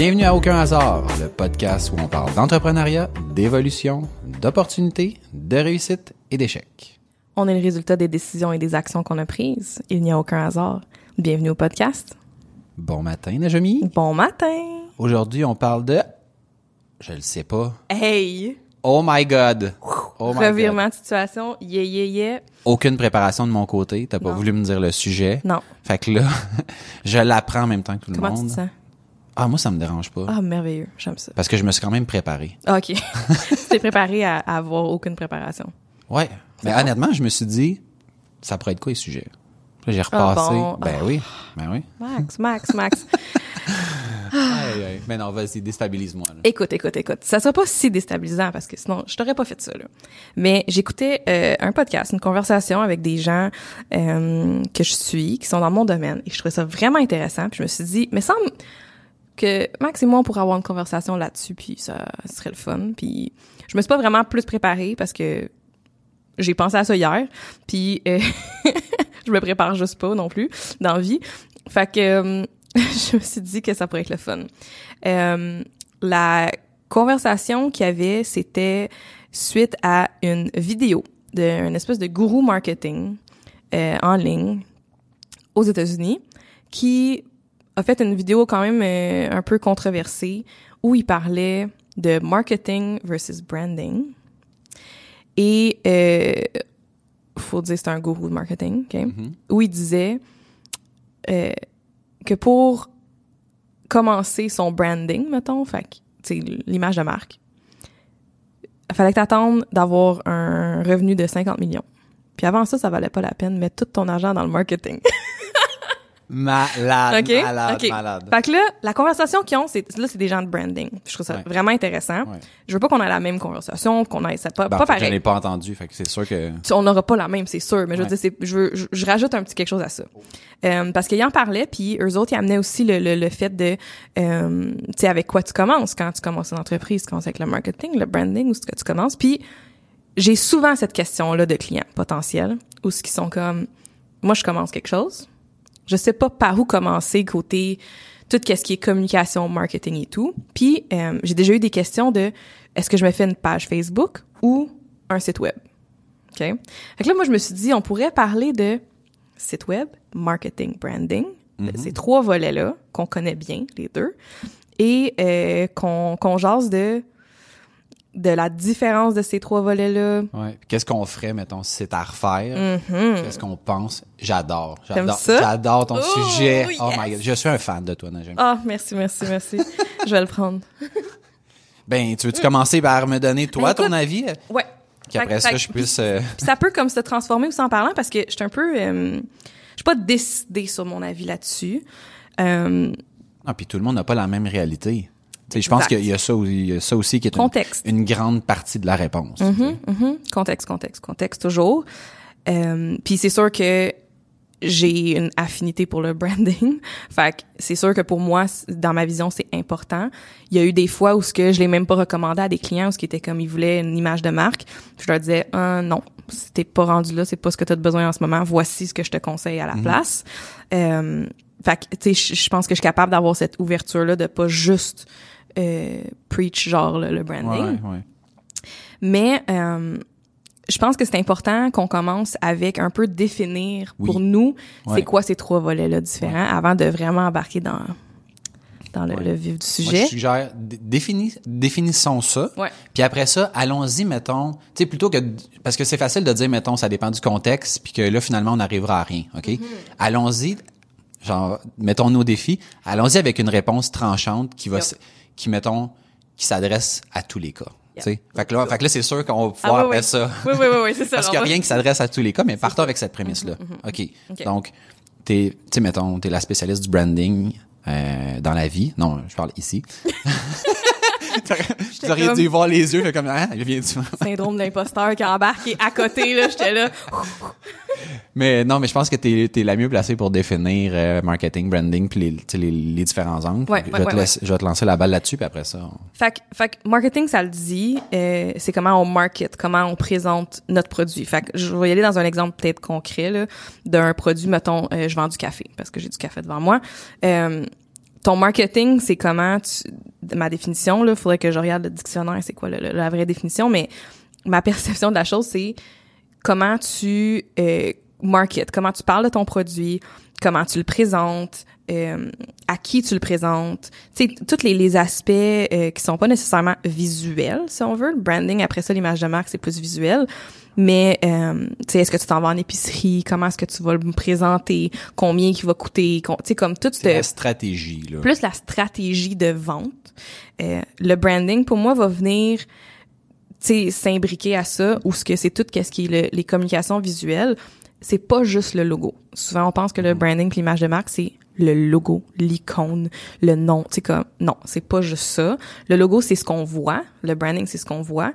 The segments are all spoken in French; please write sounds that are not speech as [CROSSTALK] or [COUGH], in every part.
Bienvenue à Aucun hasard, le podcast où on parle d'entrepreneuriat, d'évolution, d'opportunités, de réussite et d'échecs. On est le résultat des décisions et des actions qu'on a prises. Il n'y a aucun hasard. Bienvenue au podcast. Bon matin, Najami. Bon matin. Aujourd'hui, on parle de... Je le sais pas. Hey. Oh my God. Oh my Revirement God. de situation. Yeah, yeah, yeah. Aucune préparation de mon côté. T'as pas Non. voulu me dire le sujet. Non. Fait que là, [LAUGHS] je l'apprends en même temps que tout Comment le tu monde. te sens? Ah, moi, ça me dérange pas. Ah, merveilleux. J'aime ça. Parce que je me suis quand même préparé. Ah, OK. [LAUGHS] tu t'es préparé à, à avoir aucune préparation. Ouais. Mais bon. honnêtement, je me suis dit, ça pourrait être quoi les sujets? J'ai repassé. Ah bon? Ben oui. Ben oui. Max, Max, Max. [LAUGHS] Aïe, aïe. Mais non, vas-y, déstabilise-moi. Écoute, écoute, écoute. Ça sera pas si déstabilisant parce que sinon, je t'aurais pas fait ça, là. Mais j'écoutais euh, un podcast, une conversation avec des gens euh, que je suis, qui sont dans mon domaine. Et je trouvais ça vraiment intéressant. Puis je me suis dit, mais semble que Max et moi, on pourrait avoir une conversation là-dessus, puis ça serait le fun. Puis je me suis pas vraiment plus préparée parce que j'ai pensé à ça hier. Puis euh, [LAUGHS] je me prépare juste pas non plus dans la vie. Fait que euh, [LAUGHS] je me suis dit que ça pourrait être le fun. Euh, la conversation qu'il y avait, c'était suite à une vidéo d'un espèce de gourou marketing en ligne aux États-Unis qui a fait une vidéo quand même euh, un peu controversée où il parlait de marketing versus branding. Et euh, faut dire c'est un gourou de marketing, ok? Mhm. où il disait euh, que pour commencer son branding, mettons, fait tu l'image de marque, il fallait que t'attendes d'avoir un revenu de 50 millions. Puis avant ça, ça valait pas la peine de mettre tout ton argent dans le marketing. [LAUGHS] Malade, OK? malade, OK. malade. Fait que là, la conversation qu'ils ont, c'est là, c'est des gens de branding. Je trouve ça Ouais. vraiment intéressant. Ouais. Je veux pas qu'on ait la même conversation, qu'on ait ça pas, Ben, pas fait, Je pareil. l'ai pas entendu, fait que c'est sûr que... On n'aura pas la même, c'est sûr, mais je veux Ouais. dire, je, veux, je, je rajoute un petit quelque chose à ça. Euh, parce qu'il en parlait, puis eux autres, ils amenaient aussi le, le, le fait de, euh, tu sais, avec quoi tu commences quand tu commences une entreprise, tu commences avec le marketing, le branding, ou ce que tu commences. Puis j'ai souvent cette question-là de clients potentiels, ou ce qui sont comme, moi, je commence quelque chose, je sais pas par où commencer côté tout ce qui est communication, marketing et tout. Puis euh, j'ai déjà eu des questions de, est-ce que je me fais une page Facebook ou un site web? OK? Fait que là, moi, je me suis dit, on pourrait parler de site web, marketing, branding, de ces trois volets-là, qu'on connaît bien, les deux, et euh, qu'on qu'on jase de, de la différence de ces trois volets-là. Ouais. Qu'est-ce qu'on ferait, mettons, si c'est à refaire? Qu'est-ce qu'on pense? J'adore. Mm-hmm. J'adore. ça? J'adore ton Oh, sujet. Oh my God. Je suis un fan de toi, Najim. Ah, merci, merci, merci. [LAUGHS] je vais le prendre. Ben, tu veux-tu commencer par me donner, toi, Ben, écoute- ton avis? Ouais. Qu'après ça, je puisse... euh, Puis ça peut comme se transformer aussi en parlant parce que je suis un peu euh, je suis pas décidée sur mon avis là-dessus. Euh, Ah, puis tout le monde n'a pas la même réalité. Je pense qu'il y a ça, il y a ça aussi qui est une, Contexte. une grande partie de la réponse. tu sais. mhm, contexte, contexte, contexte toujours. Euh, puis c'est sûr que j'ai une affinité pour le [LAUGHS] branding. fait que c'est sûr que pour moi, dans ma vision, c'est important. Il y a eu des fois où ce que je l'ai même pas recommandé à des clients où ce qui était comme ils voulaient une image de marque. Puis je leur disais ah, non, si t'es pas rendu là, c'est pas ce que tu as besoin en ce moment. Voici ce que je te conseille à la place. Euh, fait que tu sais, je pense que je suis capable d'avoir cette ouverture là de pas juste euh, preach genre le, le branding. Ouais, ouais. Mais euh, je pense que c'est important qu'on commence avec un peu définir Oui. pour nous Ouais. c'est quoi ces trois volets-là différents avant de vraiment embarquer dans dans le, vif du Moi, je sujet. suggère, dé- définis- définissons ça. Puis après ça, allons-y, mettons, tu sais, plutôt que, parce que c'est facile de dire, mettons, ça dépend du contexte, puis que là, finalement, on n'arrivera à rien, OK? Mm-hmm. Allons-y, genre, mettons nos défis, allons-y avec une réponse tranchante qui va, Yep. qui, mettons, qui s'adresse à tous les cas. Tu sais? Yep. Fait que là, fait que là, c'est sûr qu'on va Ah, pouvoir oui, oui. ça. Oui, oui, oui, oui, c'est ça. [LAUGHS] Parce qu'il n'y a rien qui s'adresse à tous les cas, mais partons avec cette prémisse-là. OK. OK. Donc, t'es, tu mettons, t'es la spécialiste du branding euh, dans la vie. Non, je parle ici. [LAUGHS] [LAUGHS] Tu aurais comme- dû voir les yeux, fait comme, ah, il vient du [LAUGHS] Syndrome de l'imposteur qui embarque et à côté, là, j'étais là. [LAUGHS] Mais non, mais je pense que t'es, t'es la mieux placée pour définir euh, marketing, branding, puis les, les, les différents angles. Ouais, je, ouais, vais te ouais, je vais te lancer la balle là-dessus, puis après ça. on- Fait que, fait que marketing, ça le dit, euh, c'est comment on market, comment on présente notre produit. Fait que je vais y aller dans un exemple peut-être concret là, d'un produit, mettons, euh, je vends du café parce que j'ai du café devant moi. Euh, ton marketing, c'est comment tu, ma définition, là, faudrait que je regarde le dictionnaire, c'est quoi le- le- la vraie définition, mais ma [LAUGHS] perception de la chose, c'est comment tu euh, market, comment tu parles de ton produit, comment tu le présentes, euh, à qui tu le présentes, tu sais, tous les, les aspects euh, qui sont pas nécessairement visuels, si on veut. Le branding, après ça, l'image de marque, c'est plus visuel. Mais, euh, tu sais, est-ce que tu t'en vas en épicerie? Comment est-ce que tu vas le présenter? Combien il va coûter? Tu sais, comme tout C'est ce la stratégie, là. plus la stratégie de vente. Euh, le branding, pour moi, va venir tu sais, s'imbriquer à ça, ou ce que c'est tout qu'est-ce qui est le- les communications visuelles. C'est pas juste le logo. Souvent, on pense que le branding puis l'image de marque, c'est le logo, l'icône, le nom. Tu sais, comme, non, c'est pas juste ça. Le logo, c'est ce qu'on voit. Le branding, c'est ce qu'on voit.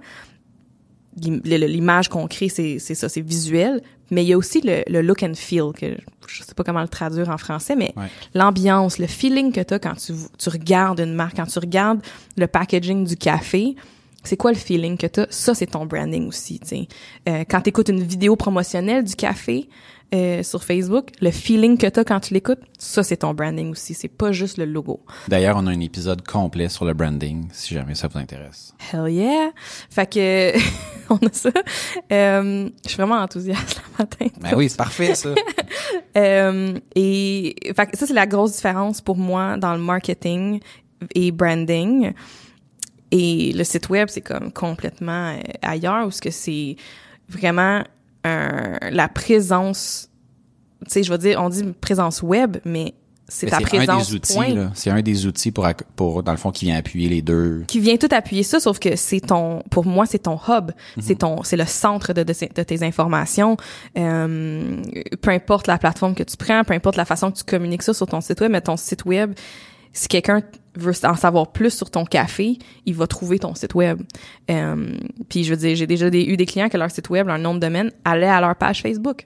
L'image qu'on crée, c'est ça, c'est visuel. Mais il y a aussi le, le look and feel, que je sais pas comment le traduire en français, mais Ouais. l'ambiance, le feeling que tu as quand tu, tu regardes une marque, quand tu regardes le packaging du café, c'est quoi le feeling que tu as? Ça, c'est ton branding aussi. sais. Euh, quand tu écoutes une vidéo promotionnelle du café euh, sur Facebook, le feeling que tu as quand tu l'écoutes, ça, c'est ton branding aussi. C'est pas juste le logo. D'ailleurs, on a un épisode complet sur le branding, si jamais ça vous intéresse. Hell yeah! Fait que, [LAUGHS] on a ça. Euh, je suis vraiment enthousiaste le matin. Ben oui, c'est parfait, ça. [LAUGHS] Euh, et fait que ça c'est la grosse différence pour moi dans le marketing et branding. Et le site web c'est comme complètement euh, ailleurs où ce que c'est vraiment un- la présence. Tu sais, je veux dire, on dit présence web, mais c'est ta présence. C'est un des outils pour, pour, dans le fond, qui vient appuyer les deux. qui vient tout appuyer ça, sauf que c'est ton, pour moi, c'est ton hub, Mhm. c'est ton, c'est le centre de, de, de tes informations. Euh, peu importe la plateforme que tu prends, peu importe la façon que tu communiques ça sur ton site web, mais ton site web, si quelqu'un veut en savoir plus sur ton café, il va trouver ton site web. Euh, puis je veux dire, j'ai déjà eu des clients que leur site web, leur nom de domaine, allait à leur page Facebook.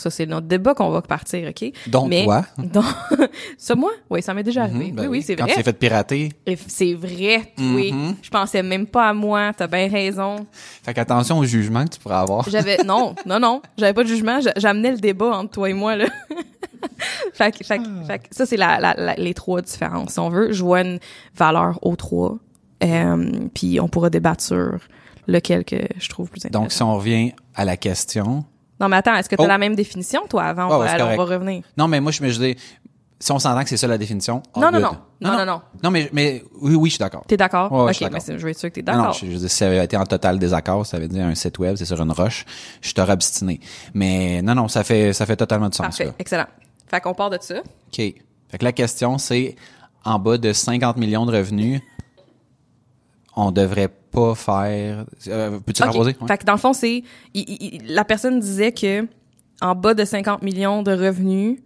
Ça, c'est notre débat qu'on va partir, OK? Donc, Mais, toi. [LAUGHS] donc, ça, moi? Oui, ça m'est déjà arrivé. Mhm, ben oui, oui, c'est Quand vrai. tu t'es fait pirater. C'est vrai, oui. Mhm. Je pensais même pas à moi. T'as bien raison. Fait qu'attention au jugement que tu pourrais avoir. J'avais [LAUGHS] non, non, non. J'avais pas de jugement. J'a- J'amenais le débat entre toi et moi là. [LAUGHS] fait, que- fait, que- fait que ça c'est la, la- la- les trois différences. Si on veut, je vois une valeur aux trois. Euh, puis on pourra débattre sur lequel que je trouve plus intéressant. Donc, si on revient à la question. Non mais attends, est-ce que t'as Oh. la même définition toi avant? Ouais, on, ouais, va, alors, on va revenir. Non, mais moi, je me dis, si on s'entend que c'est ça la définition. all Non, non, good. non. Non, non, non. Non, mais, mais oui, oui, je suis d'accord. T'es d'accord? Ouais, Ok, suis d'accord. mais je veux être sûr que t'es Non, non, d'accord. je, je veux dire, si ça avait été en total désaccord, ça veut dire un site web, c'est sur une roche, je t'aurais obstiné. Mais non, non, ça fait, ça fait totalement du sens, Parfait, là. excellent. Fait qu'on part de ça. OK. Fait que la question, c'est, en bas de 50 millions de revenus, on devrait pas faire... Euh, Peux-tu Ok. reposer? Ouais. Fait que dans le fond, c'est la personne disait que en bas de 50 millions de revenus,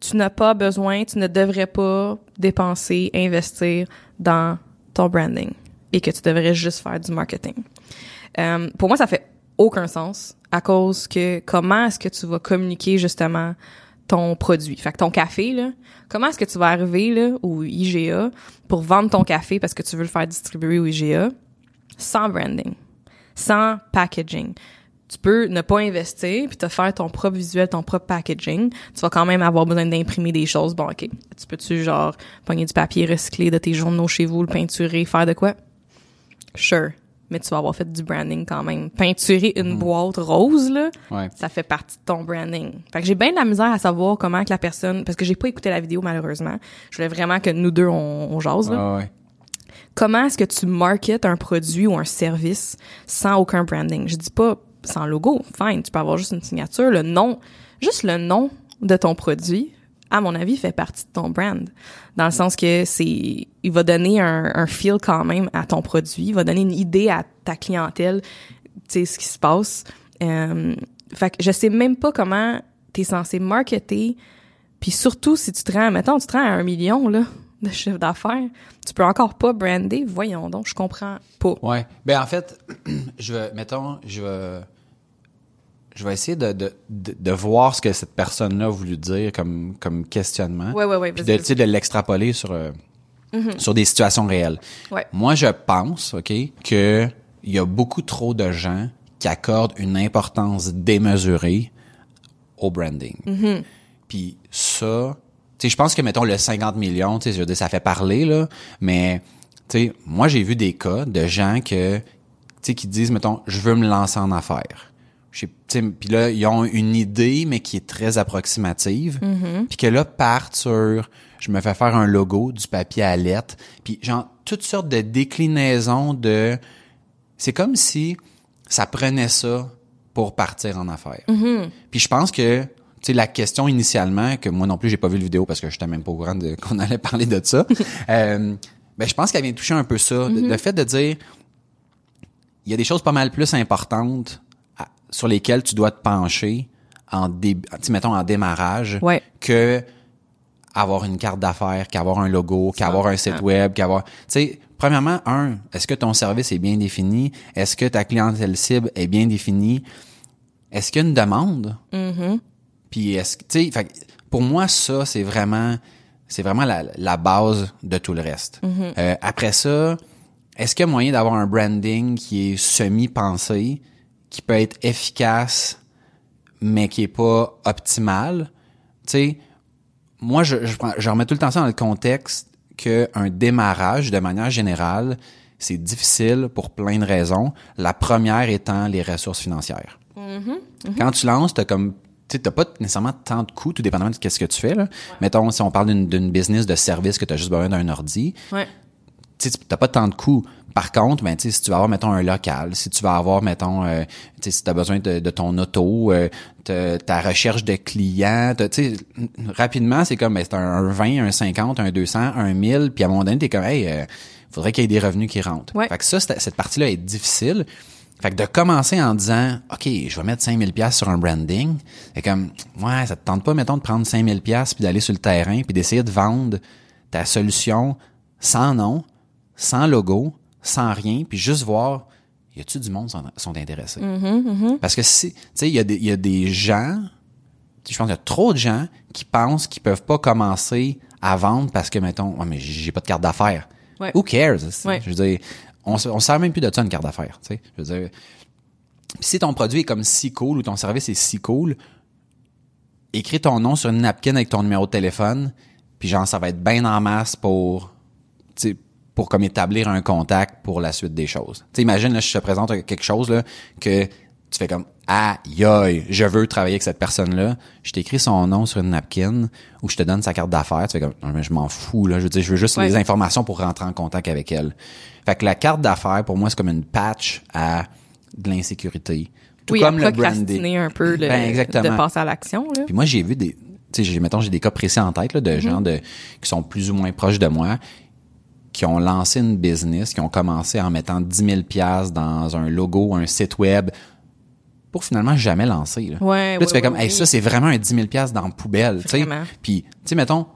tu n'as pas besoin, tu ne devrais pas dépenser, investir dans ton branding et que tu devrais juste faire du marketing. Euh, pour moi, ça fait aucun sens à cause que comment est-ce que tu vas communiquer justement ton produit. Fait que ton café, là, comment est-ce que tu vas arriver là, au IGA pour vendre ton café parce que tu veux le faire distribuer au IGA sans branding, sans packaging. Tu peux ne pas investir puis te faire ton propre visuel, ton propre packaging. Tu vas quand même avoir besoin d'imprimer des choses. Bon, OK. Tu peux-tu, genre, pogner du papier recyclé de tes journaux chez vous, le peinturer, faire de quoi? Sure. Mais tu vas avoir fait du branding quand même. Peinturer une boîte rose, là, Ouais. ça fait partie de ton branding. Fait que j'ai bien de la misère à savoir comment que la personne, parce que j'ai pas écouté la vidéo malheureusement. Je voulais vraiment que nous deux on, on jase. là Ouais, ouais. comment est-ce que tu marketes un produit ou un service sans aucun branding? Je dis pas sans logo, fine, tu peux avoir juste une signature, le nom, juste le nom de ton produit, à mon avis, fait partie de ton brand. Dans le sens que c'est, il va donner un, un feel quand même à ton produit, il va donner une idée à ta clientèle, tu sais, ce qui se passe. Euh, fait que je sais même pas comment t'es censé marketer, puis surtout si tu te rends, mettons, tu te à un million, là, de chiffre d'affaires, tu peux encore pas brander, voyons donc, je comprends pas. Ouais. Ben en fait, [CLEARS THROAT] je vais, mettons, je vais, je vais essayer de, de, de, de voir ce que cette personne-là a voulu dire comme, comme questionnement. Ouais, ouais, ouais, Puis de, de l'extrapoler sur, euh, sur des situations réelles. Ouais. Moi, je pense, OK, que il y a beaucoup trop de gens qui accordent une importance démesurée au branding. Mm-hmm. Puis ça, Tu sais, je pense que, mettons, le 50 millions, tu sais, je veux dire, ça fait parler, là, mais, tu sais, moi, j'ai vu des cas de gens que, tu sais, qui disent, mettons, je veux me lancer en affaires. Puis là, ils ont une idée, mais qui est très approximative. Puis que là, partent sur, je me fais faire un logo, du papier à lettres, puis genre, toutes sortes de déclinaisons de... C'est comme si ça prenait ça pour partir en affaires. Puis je pense que tu sais la question initialement que moi non plus j'ai pas vu le vidéo parce que j'étais même pas au courant de [LAUGHS] qu'on allait parler de ça. [LAUGHS] euh, ben je pense qu'elle vient toucher un peu ça, le- le fait de dire il y a des choses pas mal plus importantes sur lesquelles tu dois te pencher en dé, mettons en démarrage Ouais. que avoir une carte d'affaires, qu'avoir un logo, qu'avoir un site web, qu'avoir tu sais premièrement un, est-ce que ton service est bien défini? Est-ce que ta clientèle cible est bien définie? Est-ce qu'il y a une demande? Puis est-ce que tu sais pour moi ça c'est vraiment c'est vraiment la, la base de tout le reste. Euh, après ça, est-ce qu'il y a moyen d'avoir un branding qui est semi-pensé, qui peut être efficace, mais qui est pas optimal? Tu sais, moi, je, je, prends- je remets tout le temps ça dans le contexte qu'un démarrage, de manière générale, c'est difficile pour plein de raisons. La première étant les ressources financières. Quand tu lances, t'as comme tu n'as pas nécessairement tant de coûts, tout dépendamment de qu'est-ce que tu fais. Là. Mettons, si on parle d'une- d'une business de service que tu as juste besoin d'un ordi, Ouais. Tu n'as pas tant de coûts. Par contre, ben, si tu vas avoir, mettons, un local, si tu vas avoir, mettons, euh, si tu as besoin de, de ton auto, euh, te- ta recherche de clients, tu rapidement, c'est comme, ben, c'est un, un 20, un 50, un 200, un 1000, puis à un moment donné, t'es comme, hey, euh, faudrait qu'il y ait des revenus qui rentrent. Ouais. Fait que ça, cette partie-là est difficile. Fait que de commencer en disant, OK, je vais mettre 5000 pièces sur un branding, c'est comme, ouais, ça te tente pas, mettons, de prendre 5000 pièces puis d'aller sur le terrain puis d'essayer de vendre ta solution sans nom, sans logo, sans rien, puis juste voir, y a-tu du monde qui sont, sont intéressés? Parce que si, tu sais, il y, a des- il y a des gens, je pense qu'il y a trop de gens qui pensent qu'ils peuvent pas commencer à vendre parce que, mettons, ouais, mais j'ai pas de carte d'affaires. Ouais. Who cares? Ouais. Je veux dire, on, on sert même plus de ça une carte d'affaires, tu sais? Je veux dire, si ton produit est comme si cool ou ton service est si cool, écris ton nom sur une napkin avec ton numéro de téléphone, puis genre, ça va être bien en masse pour, tu sais, pour comme établir un contact pour la suite des choses. Tu imagine, là, je te présente quelque chose, là, que tu fais comme, aïe, aïe, je veux travailler avec cette personne-là. Je t'écris son nom sur une napkin ou je te donne sa carte d'affaires. Tu fais comme, non, mais je m'en fous, là. Je veux dire, je veux juste Ouais. les informations pour rentrer en contact avec elle. Fait que la carte d'affaires, pour moi, c'est comme une patch à de l'insécurité. Tout oui, comme le branding. un peu le, Ben, exactement. de passer à l'action. Là. Puis moi, j'ai vu des, tu sais, j'ai, mettons, j'ai des cas précis en tête, là, de gens de, qui sont plus ou moins proches de moi, qui ont lancé une business, qui ont commencé en mettant 10 000 piastres dans un logo, un site web, pour finalement jamais lancer, là. Ouais, Puis là, tu fais comme, ouais, hey, oui. ça, c'est vraiment un 10 000 piastres dans la poubelle. Puis, tu sais, mettons,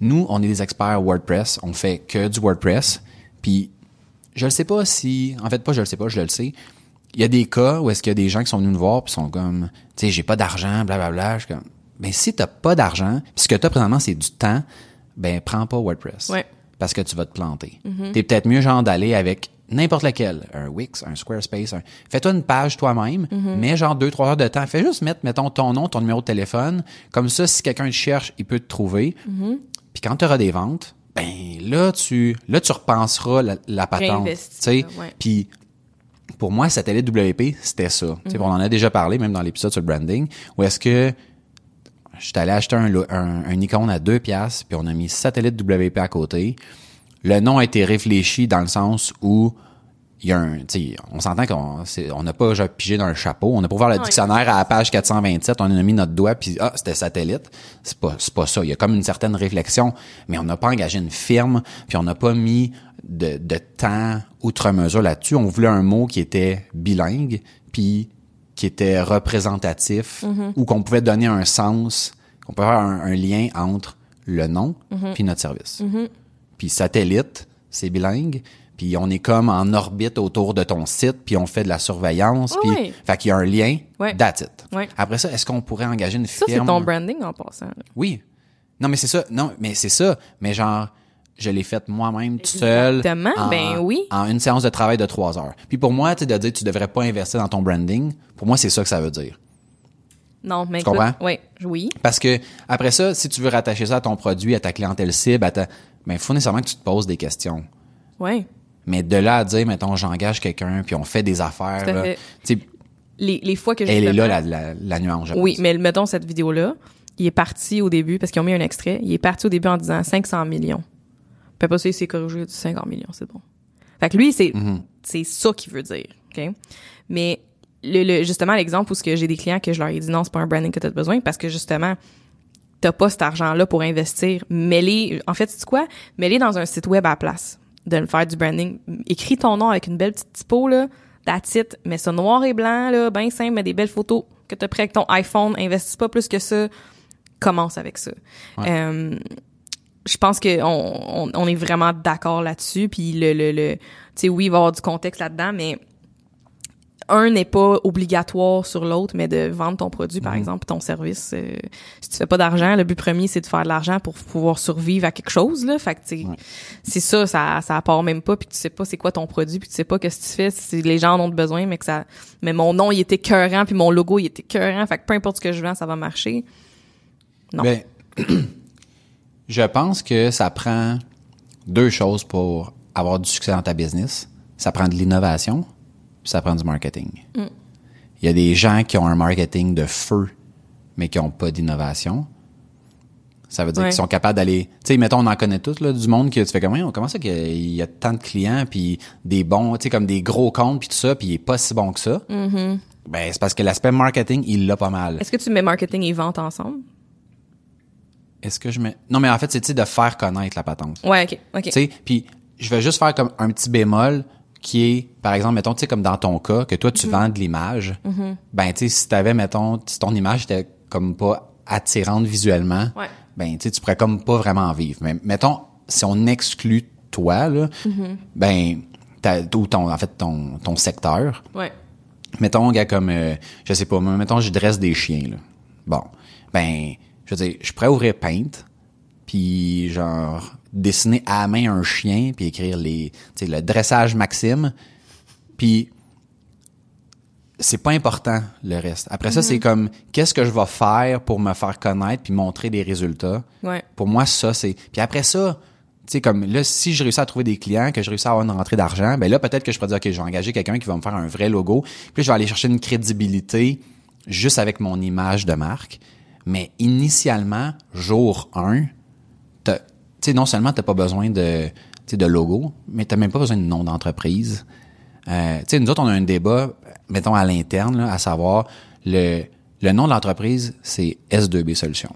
nous, on est des experts WordPress, on fait que du WordPress, puis je le sais pas si, en fait pas, je le sais pas, je le sais. Il y a des cas où est-ce qu'il y a des gens qui sont venus nous voir puis sont comme, tu sais, j'ai pas d'argent, blablabla. Je suis comme, ben si t'as pas d'argent, puis ce que t'as présentement c'est du temps, ben prends pas WordPress. Ouais. Parce que tu vas te planter. T'es peut-être mieux genre d'aller avec n'importe lequel, un Wix, un Squarespace, un... fais-toi une page toi-même, mets genre deux trois heures de temps, fais juste mettre mettons ton nom, ton numéro de téléphone, comme ça si quelqu'un te cherche, il peut te trouver. Puis quand tu auras des ventes, ben là tu là tu repenseras la, la patente, tu sais. Puis pour moi, satellite WP, c'était ça. Tu sais, On en a déjà parlé, même dans l'épisode sur le branding, où est-ce que je suis allé acheter un, un, un icône à deux piastres, puis on a mis satellite WP à côté. Le nom a été réfléchi dans le sens où il y a un, tu sais, on s'entend qu'on n'a pas genre pigé dans le chapeau, on a pour voir le dictionnaire à la page 427, on a mis notre doigt puis ah, c'était satellite. C'est pas c'est pas ça, il y a comme une certaine réflexion, mais on n'a pas engagé une firme, puis on n'a pas mis de, de temps outre mesure là-dessus, on voulait un mot qui était bilingue puis qui était représentatif ou qu'on pouvait donner un sens, qu'on pouvait faire un, un lien entre le nom puis notre service. Puis satellite, c'est bilingue. Puis on est comme en orbite autour de ton site, puis on fait de la surveillance. Puis oui. fait qu'il y a un lien. That's it. Après ça, est-ce qu'on pourrait engager une Ça, c'est firme? ton branding en passant. Oui. Non, mais c'est ça. Non, mais c'est ça. Mais genre, je l'ai fait moi-même tout seul. Exactement. en- Ben oui. En une séance de travail de trois heures. Puis pour moi, tu sais, de dire tu devrais pas investir dans ton branding, pour moi, c'est ça que ça veut dire. Non, mais Tu comprends? Oui, oui. Parce que après ça, si tu veux rattacher ça à ton produit, à ta clientèle cible, à ta, ben, faut nécessairement que tu te poses des questions. Oui. Mais de là à dire, mettons, j'engage quelqu'un, puis on fait des affaires, là, Les, les fois que j'ai elle est là, la, la, la nuance, je Oui, pense. mais mettons cette vidéo-là, il est parti au début, parce qu'ils ont mis un extrait, il est parti au début en disant 500 millions. Puis après ça, il s'est corrigé, il a dit 50 millions, c'est bon. Fait que lui, c'est c'est ça qu'il veut dire, OK? Mais le, le- justement, l'exemple où ce que j'ai des clients que je leur ai dit non, c'est pas un branding que tu as besoin, parce que justement, t'as pas cet argent-là pour investir. Mets-les, en fait, c'est quoi? Mets-les dans un site web à la place de le faire du branding. Écris ton nom avec une belle petite typo, là, that's it. Mets ça noir et blanc, là, bien simple, mets des belles photos que t'as pris avec ton iPhone. Investis pas plus que ça. Commence avec ça. Euh, je pense que on, on, on est vraiment d'accord là-dessus. Puis le, le, le tu sais, oui, il va y avoir du contexte là-dedans, mais un n'est pas obligatoire sur l'autre, mais de vendre ton produit, par exemple, ton service. euh, si tu fais pas d'argent, le but premier, c'est de faire de l'argent pour pouvoir survivre à quelque chose, là. Fait que, c'est ça, ça, ça part même pas, puis que tu sais pas c'est quoi ton produit, puis tu sais pas qu'est-ce que tu fais, si les gens en ont besoin, mais que ça, mais mon nom, il était écœurant, puis mon logo, il était écœurant, fait que peu importe ce que je vends, ça va marcher. Non. Ben, [CLEARS THROAT] je pense que ça prend deux choses pour avoir du succès dans ta business. Ça prend de l'innovation, puis ça prend du marketing. Il y a des gens qui ont un marketing de feu, mais qui ont pas d'innovation. Ça veut dire Ouais. qu'ils sont capables d'aller... Tu sais, mettons, on en connaît tous, là, du monde que tu fais comme, Voyons, comment ça qu'il y a tant de clients, puis des bons, tu sais, comme des gros comptes, puis tout ça, puis il est pas si bon que ça. Ben, c'est parce que l'aspect marketing, il l'a pas mal. Est-ce que tu mets marketing et vente ensemble? Est-ce que je mets... Non, mais en fait, c'est, de faire connaître la patente. Ouais, ok, ok. Tu sais, puis je vais juste faire comme un petit bémol qui est, par exemple, mettons, tu sais, comme dans ton cas, que toi, tu vends de l'image. Ben, tu sais, si t'avais, mettons, si ton image était comme pas attirante visuellement, Ouais. ben, tu sais, tu pourrais comme pas vraiment en vivre. Mais mettons, si on exclut toi, là, ben, t'as- ou ton, en fait, ton, ton secteur, Ouais. mettons, gars, comme, euh, je sais pas, mettons, je dresse des chiens, là. Bon. Ben, je veux dire, je pourrais ouvrir Paint, puis genre, dessiner à la main un chien, puis écrire les, le dressage Maxime, puis c'est pas important, le reste. Après ça, c'est comme, qu'est-ce que je vais faire pour me faire connaître, puis montrer des résultats? Ouais. Pour moi, ça, c'est... Puis après ça, tu sais, comme là, si je réussis à trouver des clients, que je réussis à avoir une rentrée d'argent, ben là, peut-être que je pourrais dire, OK, je vais engager quelqu'un qui va me faire un vrai logo. Puis je vais aller chercher une crédibilité juste avec mon image de marque. Mais initialement, jour 1, tu non seulement t'as pas besoin de, de logo, mais t'as même pas besoin de nom d'entreprise. Euh, nous autres, on a un débat, mettons, à l'interne, à savoir, le, le nom de l'entreprise, c'est S2B Solutions.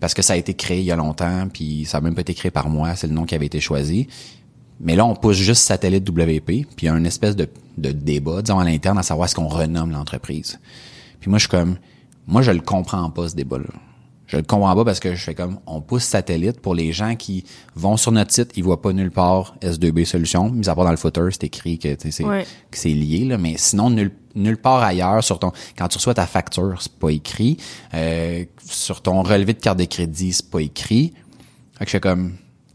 Parce que ça a été créé il y a longtemps, puis ça a même pas été créé par moi, c'est le nom qui avait été choisi. Mais là, on pousse juste satellite WP, puis il y a une espèce de, de débat, disons, à l'interne, à savoir est-ce qu'on renomme l'entreprise. Puis moi, je suis comme, moi, je le comprends pas, ce débat-là. Je le comprends pas parce que je fais comme, on pousse satellite pour les gens qui vont sur notre site, ils voient pas nulle part S2B Solutions, mis à part dans le footer, c'est écrit que, tu sais, c'est, Ouais. que c'est lié, là, mais sinon, nulle, nulle part ailleurs sur ton, quand tu reçois ta facture, c'est pas écrit, euh, sur ton relevé de carte de crédit, c'est pas écrit. Fait que je fais comme,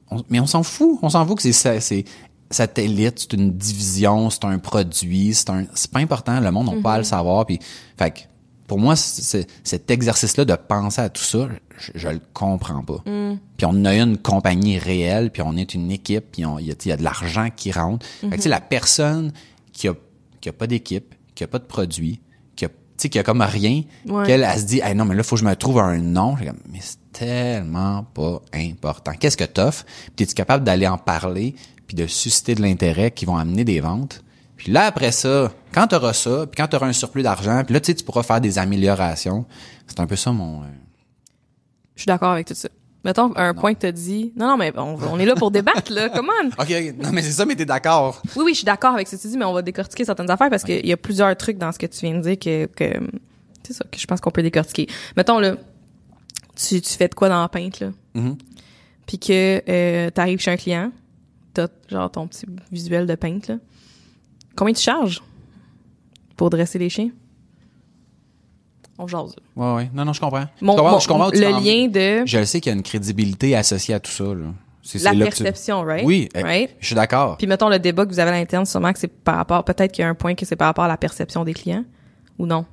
on- mais on s'en fout, on s'en fout que c'est, satellite, c'est une division, c'est un produit, c'est un, c'est pas important, le monde n'a pas à le savoir, puis, fait que, pour moi, c'est- cet exercice-là de penser à tout ça, je, je le comprends pas. Puis on a une compagnie réelle, puis on est une équipe, puis il y, a- il y a de l'argent qui rentre. Fait que, tu sais, la personne qui a, qui a pas d'équipe, qui a pas de produit, qui a, qui comme rien, Ouais. qu'elle, elle se dit, hey, non, mais là, faut que je me trouve un nom. Comme, mais c'est tellement pas important. Qu'est-ce que t'offres? Puis es-tu capable d'aller en parler, puis de susciter de l'intérêt qui vont amener des ventes? Puis là, après ça, quand tu auras ça, puis quand tu auras un surplus d'argent, puis là, tu sais, tu pourras faire des améliorations. C'est un peu ça mon... euh, Je suis d'accord avec tout ça. Mettons un point que t'as dit. Non, non, mais on, on est là pour débattre, là. [LAUGHS] Comment? OK, ok. non, mais c'est ça, mais t'es d'accord. Oui, oui, je suis d'accord avec ce que tu dis, mais on va décortiquer certaines affaires parce qu'il y a plusieurs trucs dans ce que tu viens de dire que, que c'est ça, que je pense qu'on peut décortiquer. Mettons, là, tu, tu fais de quoi dans la peinte, là? Mhm. Puis que euh, t'arrives chez un client, t'as genre ton petit visuel de peinte, là. Combien tu charges pour dresser les chiens? On jase. Ouais, ouais. Non, non, je comprends. Mon, je comprends, mon- je comprends le lien de Je sais qu'il y a une crédibilité associée à tout ça, là. C'est, la c'est là que tu- perception, right? Oui, eh, Right? je suis d'accord. Puis mettons le débat que vous avez à l'interne, sûrement que c'est par rapport, peut-être qu'il y a un point que c'est par rapport à la perception des clients, ou non?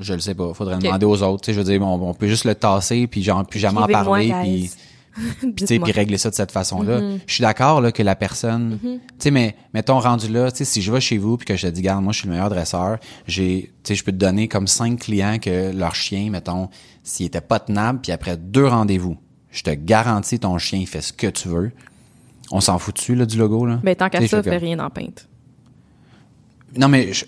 Je le sais pas. Faudrait demander aux autres. Tu sais, je veux dire, on, on peut juste le tasser, puis genre, plus jamais en parler, puis [LAUGHS] puis tu sais, Dites-moi. puis régler ça de cette façon-là. Mm-hmm. Je suis d'accord là que la personne, tu sais, mais mettons rendu là, tu sais, si je vais chez vous puis que je te dis, garde, moi je suis le meilleur dresseur, j'ai, tu sais, je peux te donner comme cinq clients que leur chien, mettons, s'il était pas tenable, puis après deux rendez-vous, je te garantis ton chien il fait ce que tu veux. On s'en fout dessus là du logo là? Ben, tant qu'à ça, fais rien en peinte. non, mais je-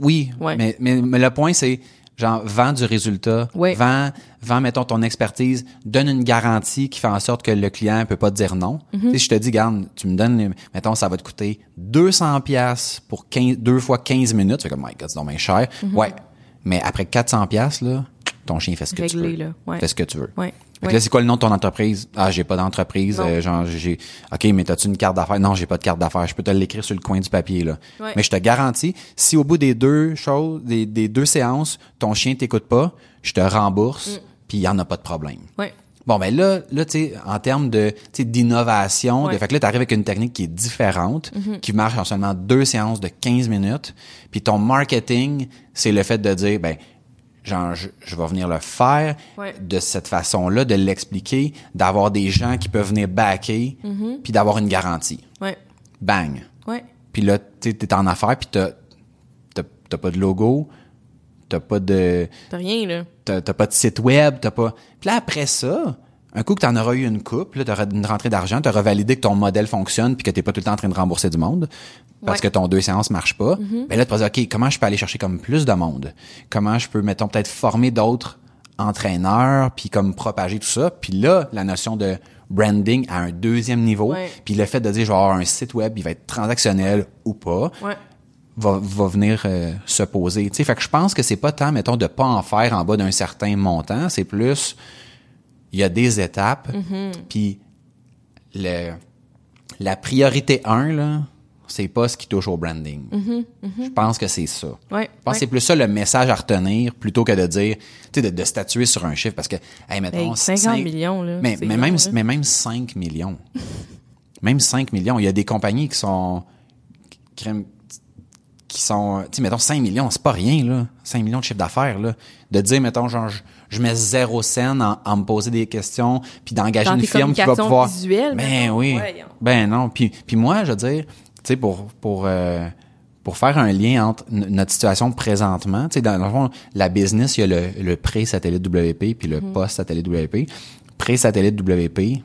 oui, Ouais. mais, mais, mais le point, c'est genre, vends du résultat, Ouais. vends, vends, mettons, ton expertise, donne une garantie qui fait en sorte que le client peut pas te dire non. Tu sais, je te dis, garde, tu me donnes, mettons, ça va te coûter 200 pièces pour 15, deux fois 15 minutes. Tu fais comme, my God, c'est donc bien cher. Ouais. Mais après 400 pièces là, ton chien fait ce que tu veux. là. Ouais. Fait ce que tu veux. Ouais. Fait que là, c'est quoi le nom de ton entreprise? Ah, j'ai pas d'entreprise. Euh, genre, j'ai, OK, mais t'as-tu une carte d'affaires? Non, j'ai pas de carte d'affaires. Je peux te l'écrire sur le coin du papier, là. Mais je te garantis, si au bout des deux choses, des, des deux séances, ton chien t'écoute pas, je te rembourse, puis il y en a pas de problème. Bon, ben là, là, tu sais, en termes de, tu d'innovation, Ouais. de fait que là, t'arrives avec une technique qui est différente, qui marche en seulement deux séances de 15 minutes, puis ton marketing, c'est le fait de dire, ben, genre, je, je vais venir le faire Ouais. de cette façon-là, de l'expliquer, d'avoir des gens qui peuvent venir backer, puis d'avoir une garantie. Ouais. Bang. Ouais. Puis là, tu t'es en affaires, puis t'as, pas de logo, t'as pas de, T'as rien, là. t'as pas de site web, t'as pas. Puis là après ça, un coup que t'en auras eu une coupe, là t'auras une rentrée d'argent, t'auras validé que ton modèle fonctionne puis que t'es pas tout le temps en train de rembourser du monde parce Ouais. que ton deux séances marche pas. Ben là tu vas dire ok comment je peux aller chercher comme plus de monde, comment je peux mettons peut-être former d'autres entraîneurs puis comme propager tout ça? Puis là la notion de branding à un deuxième niveau, Ouais. puis le fait de dire je vais avoir un site web, il va être transactionnel ou pas Ouais. va, va venir euh, se poser. Tu sais, fait que je pense que c'est pas tant, mettons, de pas en faire en bas d'un certain montant, c'est plus, il y a des étapes, puis le, la priorité 1, là, c'est pas ce qui touche au branding. Je pense que c'est ça. Ouais. Je pense que c'est plus ça le message à retenir plutôt que de dire, tu sais, de, de statuer sur un chiffre parce que, hey, mettons, Hey, 50 cinq- millions, là. Mais, même, mais même 5 millions. [LAUGHS] même 5 millions. Il y a des compagnies qui sont, qui, qui sont, tu sais, mettons 5 millions, c'est pas rien, là. 5 millions de chiffre d'affaires, là. De dire, mettons, genre, je, mets zéro scène en, en me poser des questions, puis d'engager une firme qui va pouvoir. visuelles, ben mettons. oui. Voyons. Ben non. Puis, puis moi, je veux dire, tu sais, pour, pour, euh, pour faire un lien entre notre situation présentement, tu sais, dans le fond, la business, il y a le, le pré-satellite WP puis le Mm-hmm. post-satellite WP. Pré-satellite WP,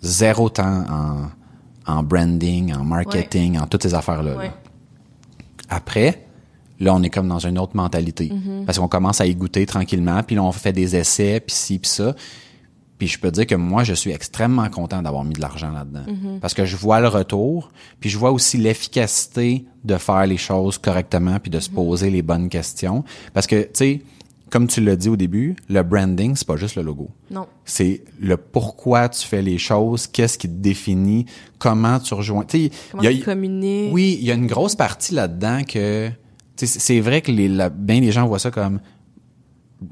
zéro temps en, en branding, en marketing, en toutes ces affaires-là. là. Après, là, on est comme dans une autre mentalité. Mm-hmm. Parce qu'on commence à y goûter tranquillement, puis là, on fait des essais, puis ci, puis ça. Puis je peux dire que moi, je suis extrêmement content d'avoir mis de l'argent là-dedans. Mm-hmm. Parce que je vois le retour, puis je vois aussi l'efficacité de faire les choses correctement, puis de se poser les bonnes questions. Parce que, tu sais, comme tu l'as dit au début, le branding, c'est pas juste le logo. Non. C'est le pourquoi tu fais les choses, qu'est-ce qui te définit, comment tu rejoins. Comment il y a- tu communiques. oui, il y a une grosse partie là-dedans que c'est c'est vrai que les la, bien des gens voient ça comme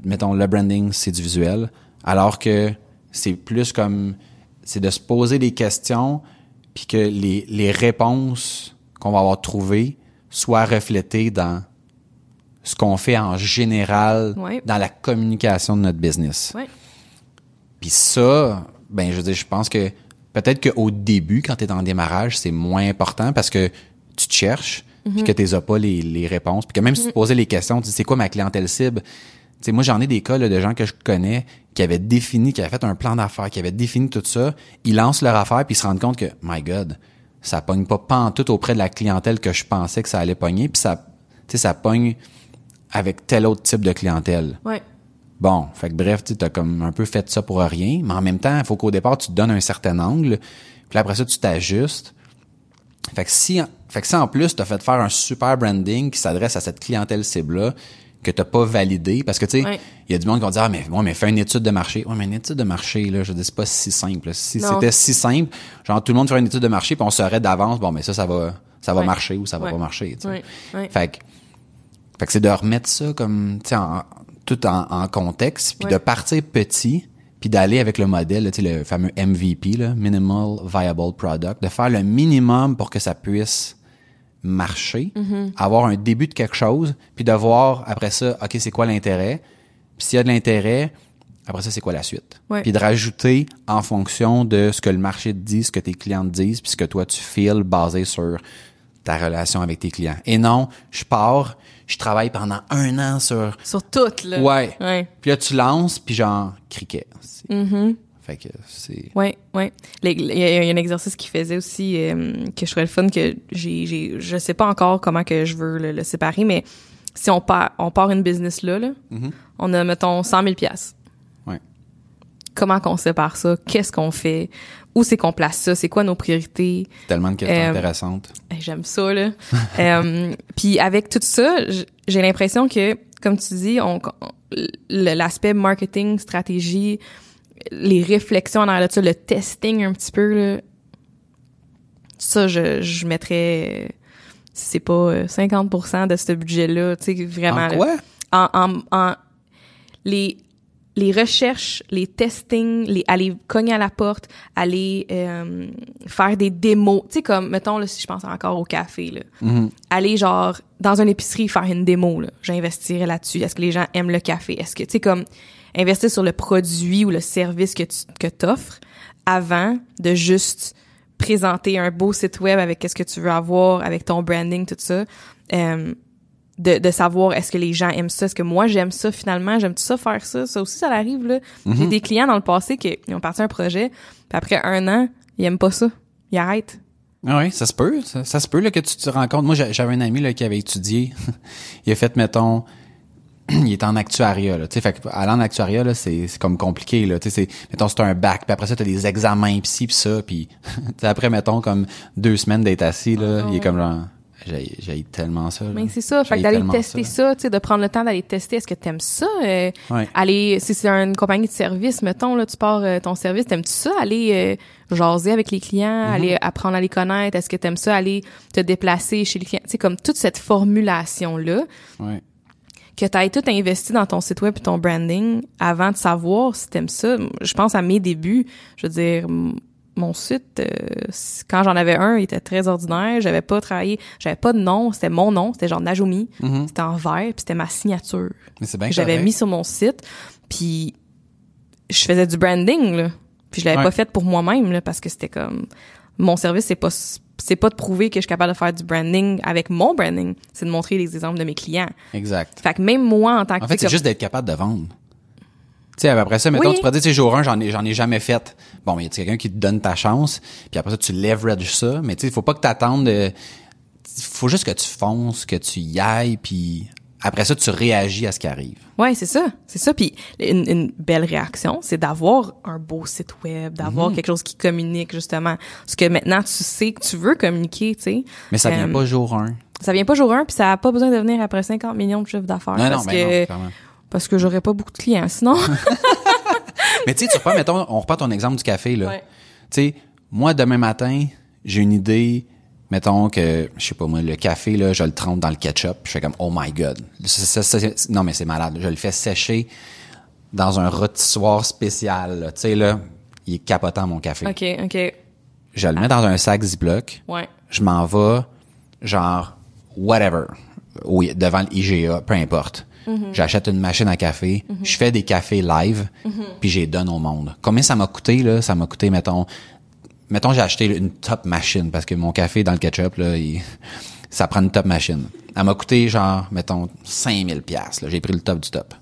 mettons le branding c'est du visuel alors que c'est plus comme c'est de se poser des questions puis que les, les réponses qu'on va avoir trouvées soient reflétées dans ce qu'on fait en général Ouais. dans la communication de notre business. Puis ça, ben je veux dire, je pense que peut-être qu'au début, quand tu es en démarrage, c'est moins important parce que tu te cherches, puis que tu n'as pas les, les réponses, puis que même si tu te posais les questions, tu dis c'est quoi ma clientèle cible? Tu sais, moi, j'en ai des cas là, de gens que je connais qui avaient défini, qui avaient fait un plan d'affaires, qui avaient défini tout ça. Ils lancent leur affaire, puis ils se rendent compte que, my God, ça pogne pas pantoute auprès de la clientèle que je pensais que ça allait pogner, puis ça, tu sais, ça pogne avec tel autre type de clientèle. Ouais. Bon, fait que bref, tu as comme un peu fait ça pour rien, mais en même temps, il faut qu'au départ, tu te donnes un certain angle, puis après ça, tu t'ajustes. Fait que si, fait que si en plus, tu as fait faire un super branding qui s'adresse à cette clientèle cible-là, que t'as pas validé, parce que tu sais, il y a du monde qui va dire, ah, mais, ouais, mais fais une étude de marché. Ouais, mais une étude de marché, là, je dis, c'est pas si simple. Si c'était si simple, genre, tout le monde ferait une étude de marché, puis on saurait d'avance, bon, mais ça, ça va, ça va marcher ou ça va pas marcher. Fait que, fait que c'est de remettre ça comme, tu sais, en- tout en, en contexte, puis de partir petit, puis d'aller avec le modèle, tu sais, le fameux MVP, là, Minimal Viable Product, de faire le minimum pour que ça puisse marcher, Mm-hmm. avoir un début de quelque chose, puis de voir après ça, OK, c'est quoi l'intérêt? Puis s'il y a de l'intérêt, après ça, c'est quoi la suite? Ouais. Puis de rajouter en fonction de ce que le marché te dit, ce que tes clients te disent, puis ce que toi tu files basé sur ta relation avec tes clients. Et non, je pars, je travaille pendant un an sur... Sur toutes, là. Ouais. Ouais. Puis là, tu lances, puis genre, criquet. Mm-hmm. Fait que c'est... Ouais, ouais. Il y, a un exercice qui faisait aussi euh, que je trouvais le fun que j'ai j'ai je sais pas encore comment que je veux le, le séparer mais si on part on part une business là, là on a mettons 100 000 pièces. Ouais. Comment qu'on sépare ça? Qu'est-ce qu'on fait? Où c'est qu'on place ça? C'est quoi nos priorités? Tellement de questions Euh, intéressantes. J'aime ça là. [LAUGHS] euh, puis avec tout ça, j'ai l'impression que comme tu dis, on, l'aspect marketing, stratégie, les réflexions en arrière de ça, le testing un petit peu là, ça je je mettrais si c'est pas euh, 50% de ce budget-là, tu sais vraiment En là. en, en, en- les les recherches, les testings, les aller cogner à la porte, aller euh, faire des démos, tu sais comme mettons là si je pense encore au café là, aller genre dans une épicerie faire une démo là, j'investirais là-dessus. Est-ce que les gens aiment le café? Est-ce que tu sais comme investir sur le produit ou le service que tu que t'offres avant de juste présenter un beau site web avec qu'est-ce que tu veux avoir, avec ton branding, tout ça. Euh, de, de savoir est-ce que les gens aiment ça, est-ce que moi j'aime ça finalement, j'aime ça faire ça, ça aussi ça arrive là. J'ai des clients dans le passé qui ils ont parti un projet, puis après un an, ils aiment pas ça, ils arrêtent. Ah oui, ça se peut. Ça, ça se peut là, que tu te rends compte. Moi, j'a- j'avais un ami là, qui avait étudié. [LAUGHS] il a fait, mettons, [CLEARS THROAT] il est en actuariat. Là, tu sais, fait que aller en actuariat, là, c'est, c'est comme compliqué. Là, tu sais, c'est, mettons, c'est un bac, puis après ça, t'as des examens, pis ci, pis ça, puis [LAUGHS] tu après, mettons, comme deux semaines d'être assis, là, il est comme genre, j'ai, tellement ça. là. Mais c'est ça, fait que d'aller tester ça, tu sais, de prendre le temps d'aller tester, est-ce que t'aimes ça? euh, Ouais. Aller, si c'est une compagnie de service, mettons, là, tu pars euh, ton service, t'aimes-tu ça? Aller euh, jaser avec les clients, Mm-hmm. aller apprendre à les connaître, est-ce que t'aimes ça? Aller te déplacer chez les clients, tu sais, comme toute cette formulation-là, Ouais. Que tu tout investi dans ton site web et ton branding avant de savoir si t'aimes ça. Je pense à mes débuts, je veux dire, mon site, euh, quand j'en avais un, il était très ordinaire. J'avais pas travaillé, j'avais pas de nom, c'était mon nom, c'était genre Najumi, c'était en vert, puis c'était ma signature Mais c'est bien que j'avais mis sur mon site. Puis je faisais du branding là, puis je l'avais Ouais. pas fait pour moi-même là, parce que c'était comme mon service, c'est pas c'est pas de prouver que je suis capable de faire du branding avec mon branding, c'est de montrer les exemples de mes clients. Exact. Fait que même moi en tant que En fait, c'est juste d'être capable de vendre. Tu sais, après ça, mettons, Oui. tu pourrais dire, tu sais, jour 1, j'en ai, j'en ai jamais fait. Bon, il y a quelqu'un qui te donne ta chance, puis après ça, tu leverages ça, mais tu sais, il faut pas que t'attendes de... faut juste que tu fonces, que tu y ailles, puis après ça, tu réagis à ce qui arrive. Ouais, c'est ça, c'est ça. Puis une, une belle réaction, c'est d'avoir un beau site web, d'avoir Mhm. quelque chose qui communique justement. Parce que maintenant, tu sais que tu veux communiquer, tu sais. Mais ça vient Euh, pas jour 1. Ça vient pas jour 1, puis ça a pas besoin de venir après 50 millions de chiffres d'affaires. Non, non, parce mais que, non, parce que j'aurais pas beaucoup de clients sinon. [LAUGHS] Mais tu sais, tu reprends, mettons, on reprend ton exemple du café, là. Ouais. Tu sais, moi, demain matin, j'ai une idée, mettons que, je sais pas moi, le café, là, je le trempe dans le ketchup, je fais comme, oh my god. Ça, ça, ça, non, mais c'est malade. Je le fais sécher dans un rôtissoir spécial. Tu sais, là, il est capotant, mon café. OK, OK. Je le mets dans un sac Ziploc. Ouais. Je m'en vais, genre, whatever. Oui, devant l'IGA, peu importe. J'achète une machine à café, je fais des cafés live, puis je les donne au monde. Combien ça m'a coûté, là? Ça m'a coûté, mettons, mettons, j'ai acheté une top machine, parce que mon café dans le ketchup, là, il- ça prend une top machine. Elle m'a coûté, genre, mettons, 5000 pièces. J'ai pris le top du top.